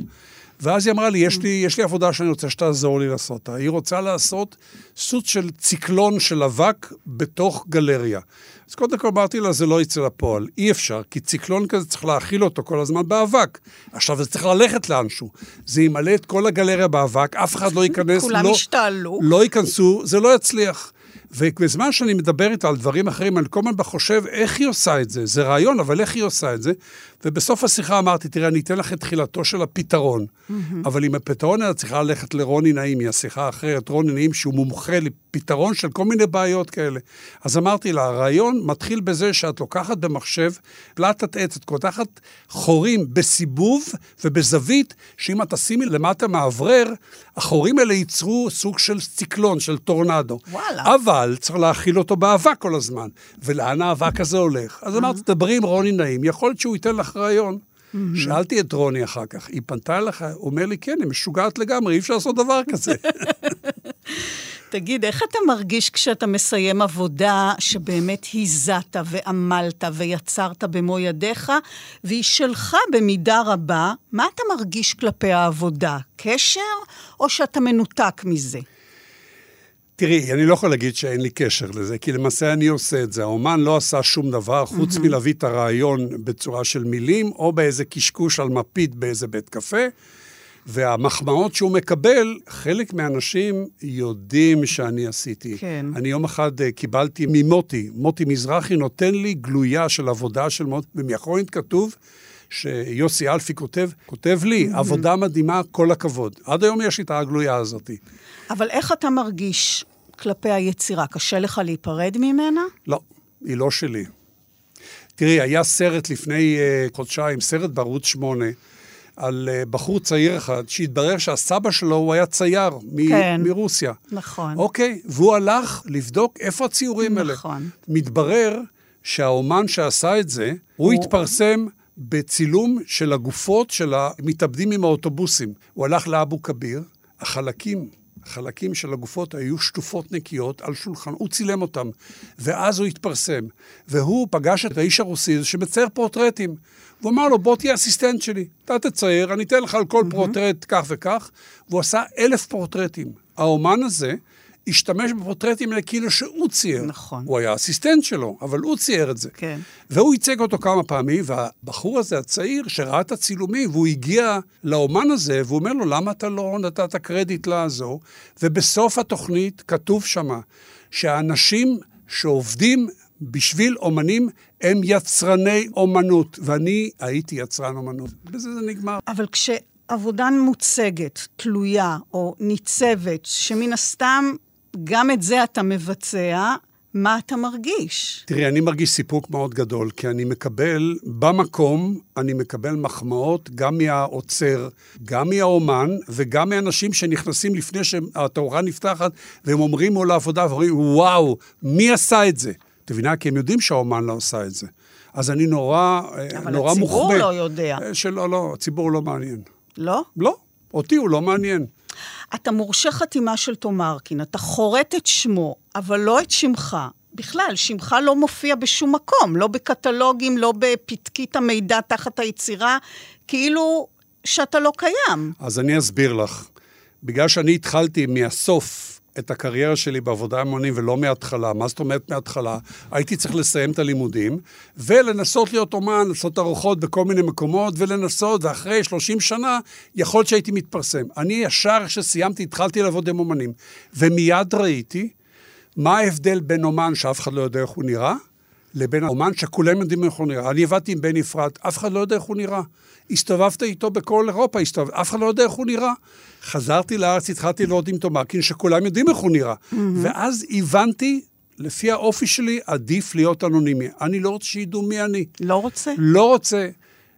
ואז היא אמרה לי, יש לי, יש לי עבודה שאני רוצה שתעזור לי לעשות אותה. היא רוצה לעשות סוג של ציקלון של אבק בתוך גלריה. אז קודם כל אמרתי לה, זה לא יצא לפועל. אי אפשר, כי ציקלון כזה צריך להאכיל אותו כל הזמן באבק. עכשיו זה צריך ללכת לאנשהו. זה ימלא את כל הגלריה באבק, אף אחד לא ייכנס. כולם לא. לא ייכנסו, זה לא יצליח. ובזמן שאני מדבר איתה על דברים אחרים, אני כל הזמן חושב איך היא עושה את זה. זה רעיון, אבל איך היא עושה את זה? ובסוף השיחה אמרתי, תראה, אני אתן לך את תחילתו של הפתרון, mm-hmm. אבל עם הפתרון אני צריכה ללכת לרוני נעים, היא השיחה האחרת, רוני נעים שהוא מומחה לפתרון של כל מיני בעיות כאלה. אז אמרתי לה, הרעיון מתחיל בזה שאת לוקחת במחשב פלטת עץ, את קודחת חורים בסיבוב ובזווית, שאם את תשימי למטה מאוורר, החורים האלה ייצרו סוג של ציקלון, של טורנדו. וואלה. אבל צריך להאכיל אותו באבק כל הזמן. ולאן האבק הזה הולך? אז אמרתי, דברי עם רוני נעים, יכול להיות שהוא ייתן לך רעיון. שאלתי את רוני אחר כך, היא פנתה אליך? הוא אומר לי, כן, היא משוגעת לגמרי, אי אפשר לעשות דבר כזה. תגיד, איך אתה מרגיש כשאתה מסיים עבודה שבאמת היזת ועמלת ויצרת במו ידיך, והיא שלך במידה רבה, מה אתה מרגיש כלפי העבודה? קשר, או שאתה מנותק מזה? תראי, אני לא יכול להגיד שאין לי קשר לזה, כי למעשה אני עושה את זה. האומן לא עשה שום דבר חוץ mm-hmm. מלהביא את הרעיון בצורה של מילים, או באיזה קשקוש על מפית באיזה בית קפה. והמחמאות שהוא מקבל, חלק מהאנשים יודעים שאני עשיתי. כן. אני יום אחד uh, קיבלתי ממוטי, מוטי מזרחי נותן לי גלויה של עבודה של מוטי, ומאחורית כתוב שיוסי אלפי כותב, כותב לי, mm-hmm. עבודה מדהימה, כל הכבוד. עד היום יש לי את הגלויה הזאת. אבל איך אתה מרגיש כלפי היצירה? קשה לך להיפרד ממנה? לא, היא לא שלי. תראי, היה סרט לפני uh, חודשיים, סרט בערוץ 8, על uh, בחור צעיר אחד, שהתברר שהסבא שלו הוא היה צייר מ- כן. מרוסיה. נכון. אוקיי, והוא הלך לבדוק איפה הציורים האלה. נכון. מתברר שהאומן שעשה את זה, הוא, הוא- התפרסם בצילום של הגופות של המתאבדים עם האוטובוסים. הוא הלך לאבו כביר, החלקים, החלקים של הגופות היו שטופות נקיות על שולחן, הוא צילם אותם, ואז הוא התפרסם. והוא פגש את האיש הרוסי שמצייר פורטרטים. הוא אמר לו, בוא תהיה אסיסטנט שלי, אתה תצייר, אני אתן לך על כל פורטרט כך וכך, והוא עשה אלף פורטרטים. האומן הזה השתמש בפורטרטים האלה כאילו שהוא צייר. נכון. הוא היה אסיסטנט שלו, אבל הוא צייר את זה. כן. והוא ייצג אותו כמה פעמים, והבחור הזה, הצעיר, שראה את הצילומים, והוא הגיע לאומן הזה, והוא אומר לו, למה אתה לא נתת קרדיט לעזור? ובסוף התוכנית כתוב שמה, שהאנשים שעובדים בשביל אומנים הם יצרני אומנות, ואני הייתי יצרן אומנות. בזה זה נגמר. אבל כשעבודה מוצגת, תלויה או ניצבת, שמן הסתם גם את זה אתה מבצע, מה אתה מרגיש? תראי, אני מרגיש סיפוק מאוד גדול, כי אני מקבל, במקום, אני מקבל מחמאות גם מהעוצר, גם מהאומן, וגם מאנשים שנכנסים לפני שהתאורה נפתחת, והם אומרים מול העבודה, ואומרים, וואו, מי עשה את זה? את מבינה? כי הם יודעים שהאומן לא עשה את זה. אז אני נורא, אבל נורא הציבור מוחבא. לא יודע. אה, שלא, לא, הציבור לא מעניין. לא? לא, אותי הוא לא מעניין. אתה מורשה חתימה של תומרקין, אתה חורט את שמו, אבל לא את שמך. בכלל, שמך לא מופיע בשום מקום, לא בקטלוגים, לא בפתקית המידע תחת היצירה, כאילו שאתה לא קיים. אז אני אסביר לך. בגלל שאני התחלתי מהסוף את הקריירה שלי בעבודה עם אומנים ולא מההתחלה, מה זאת אומרת מההתחלה? הייתי צריך לסיים את הלימודים ולנסות להיות אומן, לעשות ארוחות בכל מיני מקומות ולנסות, ואחרי 30 שנה יכול להיות שהייתי מתפרסם. אני ישר כשסיימתי התחלתי לעבוד עם אומנים, ומיד ראיתי מה ההבדל בין אומן שאף אחד לא יודע איך הוא נראה, לבין אומן שכולם יודעים איך הוא נראה. אני עבדתי עם בני אפרת, אף אחד לא יודע איך הוא נראה. הסתובבת איתו בכל אירופה, הסתובב, אף אחד לא יודע איך הוא נראה. חזרתי לארץ, התחלתי לעבוד עם תומקין, שכולם יודעים איך הוא נראה. Mm-hmm. ואז הבנתי, לפי האופי שלי, עדיף להיות אנונימי. אני לא רוצה שידעו מי אני. לא רוצה? לא רוצה.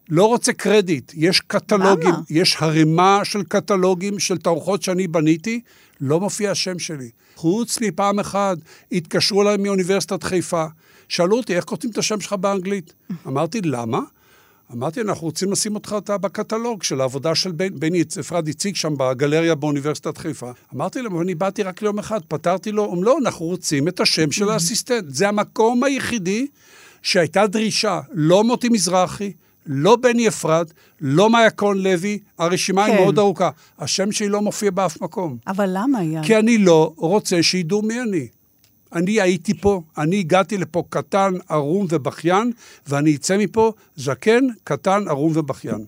לא רוצה קרדיט. יש קטלוגים, למה? יש הרימה של קטלוגים של תערוכות שאני בניתי, לא מופיע השם שלי. חוץ מפעם אחת, התקשרו אליי מאוניברסיטת חיפה, שאלו אותי, איך כותבים את השם שלך באנגלית? אמרתי, למה? אמרתי, אנחנו רוצים לשים אותך אתה בקטלוג של העבודה של בני אפרד הציג שם בגלריה באוניברסיטת חיפה. אמרתי להם, אני באתי רק ליום אחד, פתרתי לו, הם לא, אנחנו רוצים את השם של האסיסטנט. זה המקום היחידי שהייתה דרישה, לא מוטי מזרחי, לא בני אפרת, לא מאיה לוי, הרשימה כן. היא מאוד ארוכה. השם שלי לא מופיע באף מקום. אבל למה, אייל? כי אני לא רוצה שידעו מי אני. אני הייתי פה, אני הגעתי לפה קטן, ערום ובכיין, ואני אצא מפה זקן, קטן, ערום ובכיין.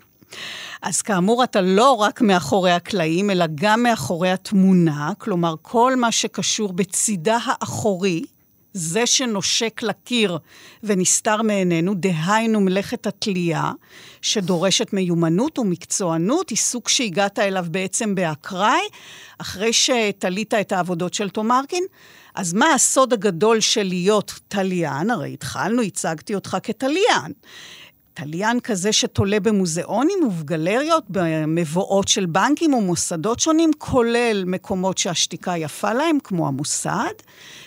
אז כאמור, אתה לא רק מאחורי הקלעים, אלא גם מאחורי התמונה, כלומר, כל מה שקשור בצידה האחורי, זה שנושק לקיר ונסתר מעינינו, דהיינו מלאכת התלייה, שדורשת מיומנות ומקצוענות, עיסוק שהגעת אליו בעצם באקראי, אחרי שתלית את העבודות של תומרקין. אז מה הסוד הגדול של להיות תליין? הרי התחלנו, הצגתי אותך כתליין. תליין כזה שתולה במוזיאונים ובגלריות, במבואות של בנקים ומוסדות שונים, כולל מקומות שהשתיקה יפה להם, כמו המוסד,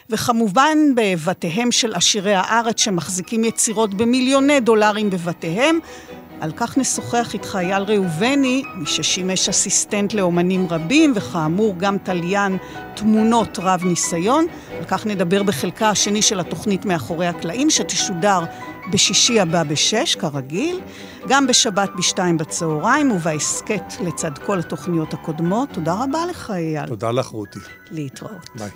וכמובן בבתיהם של עשירי הארץ שמחזיקים יצירות במיליוני דולרים בבתיהם. על כך נשוחח איתך אייל ראובני, מי ששימש אסיסטנט לאומנים רבים, וכאמור גם תליין תמונות רב ניסיון. על כך נדבר בחלקה השני של התוכנית מאחורי הקלעים, שתשודר בשישי הבא בשש, כרגיל, גם בשבת בשתיים בצהריים, ובהסכת לצד כל התוכניות הקודמות. תודה רבה לך, אייל. תודה לך, רותי. להתראות. ביי.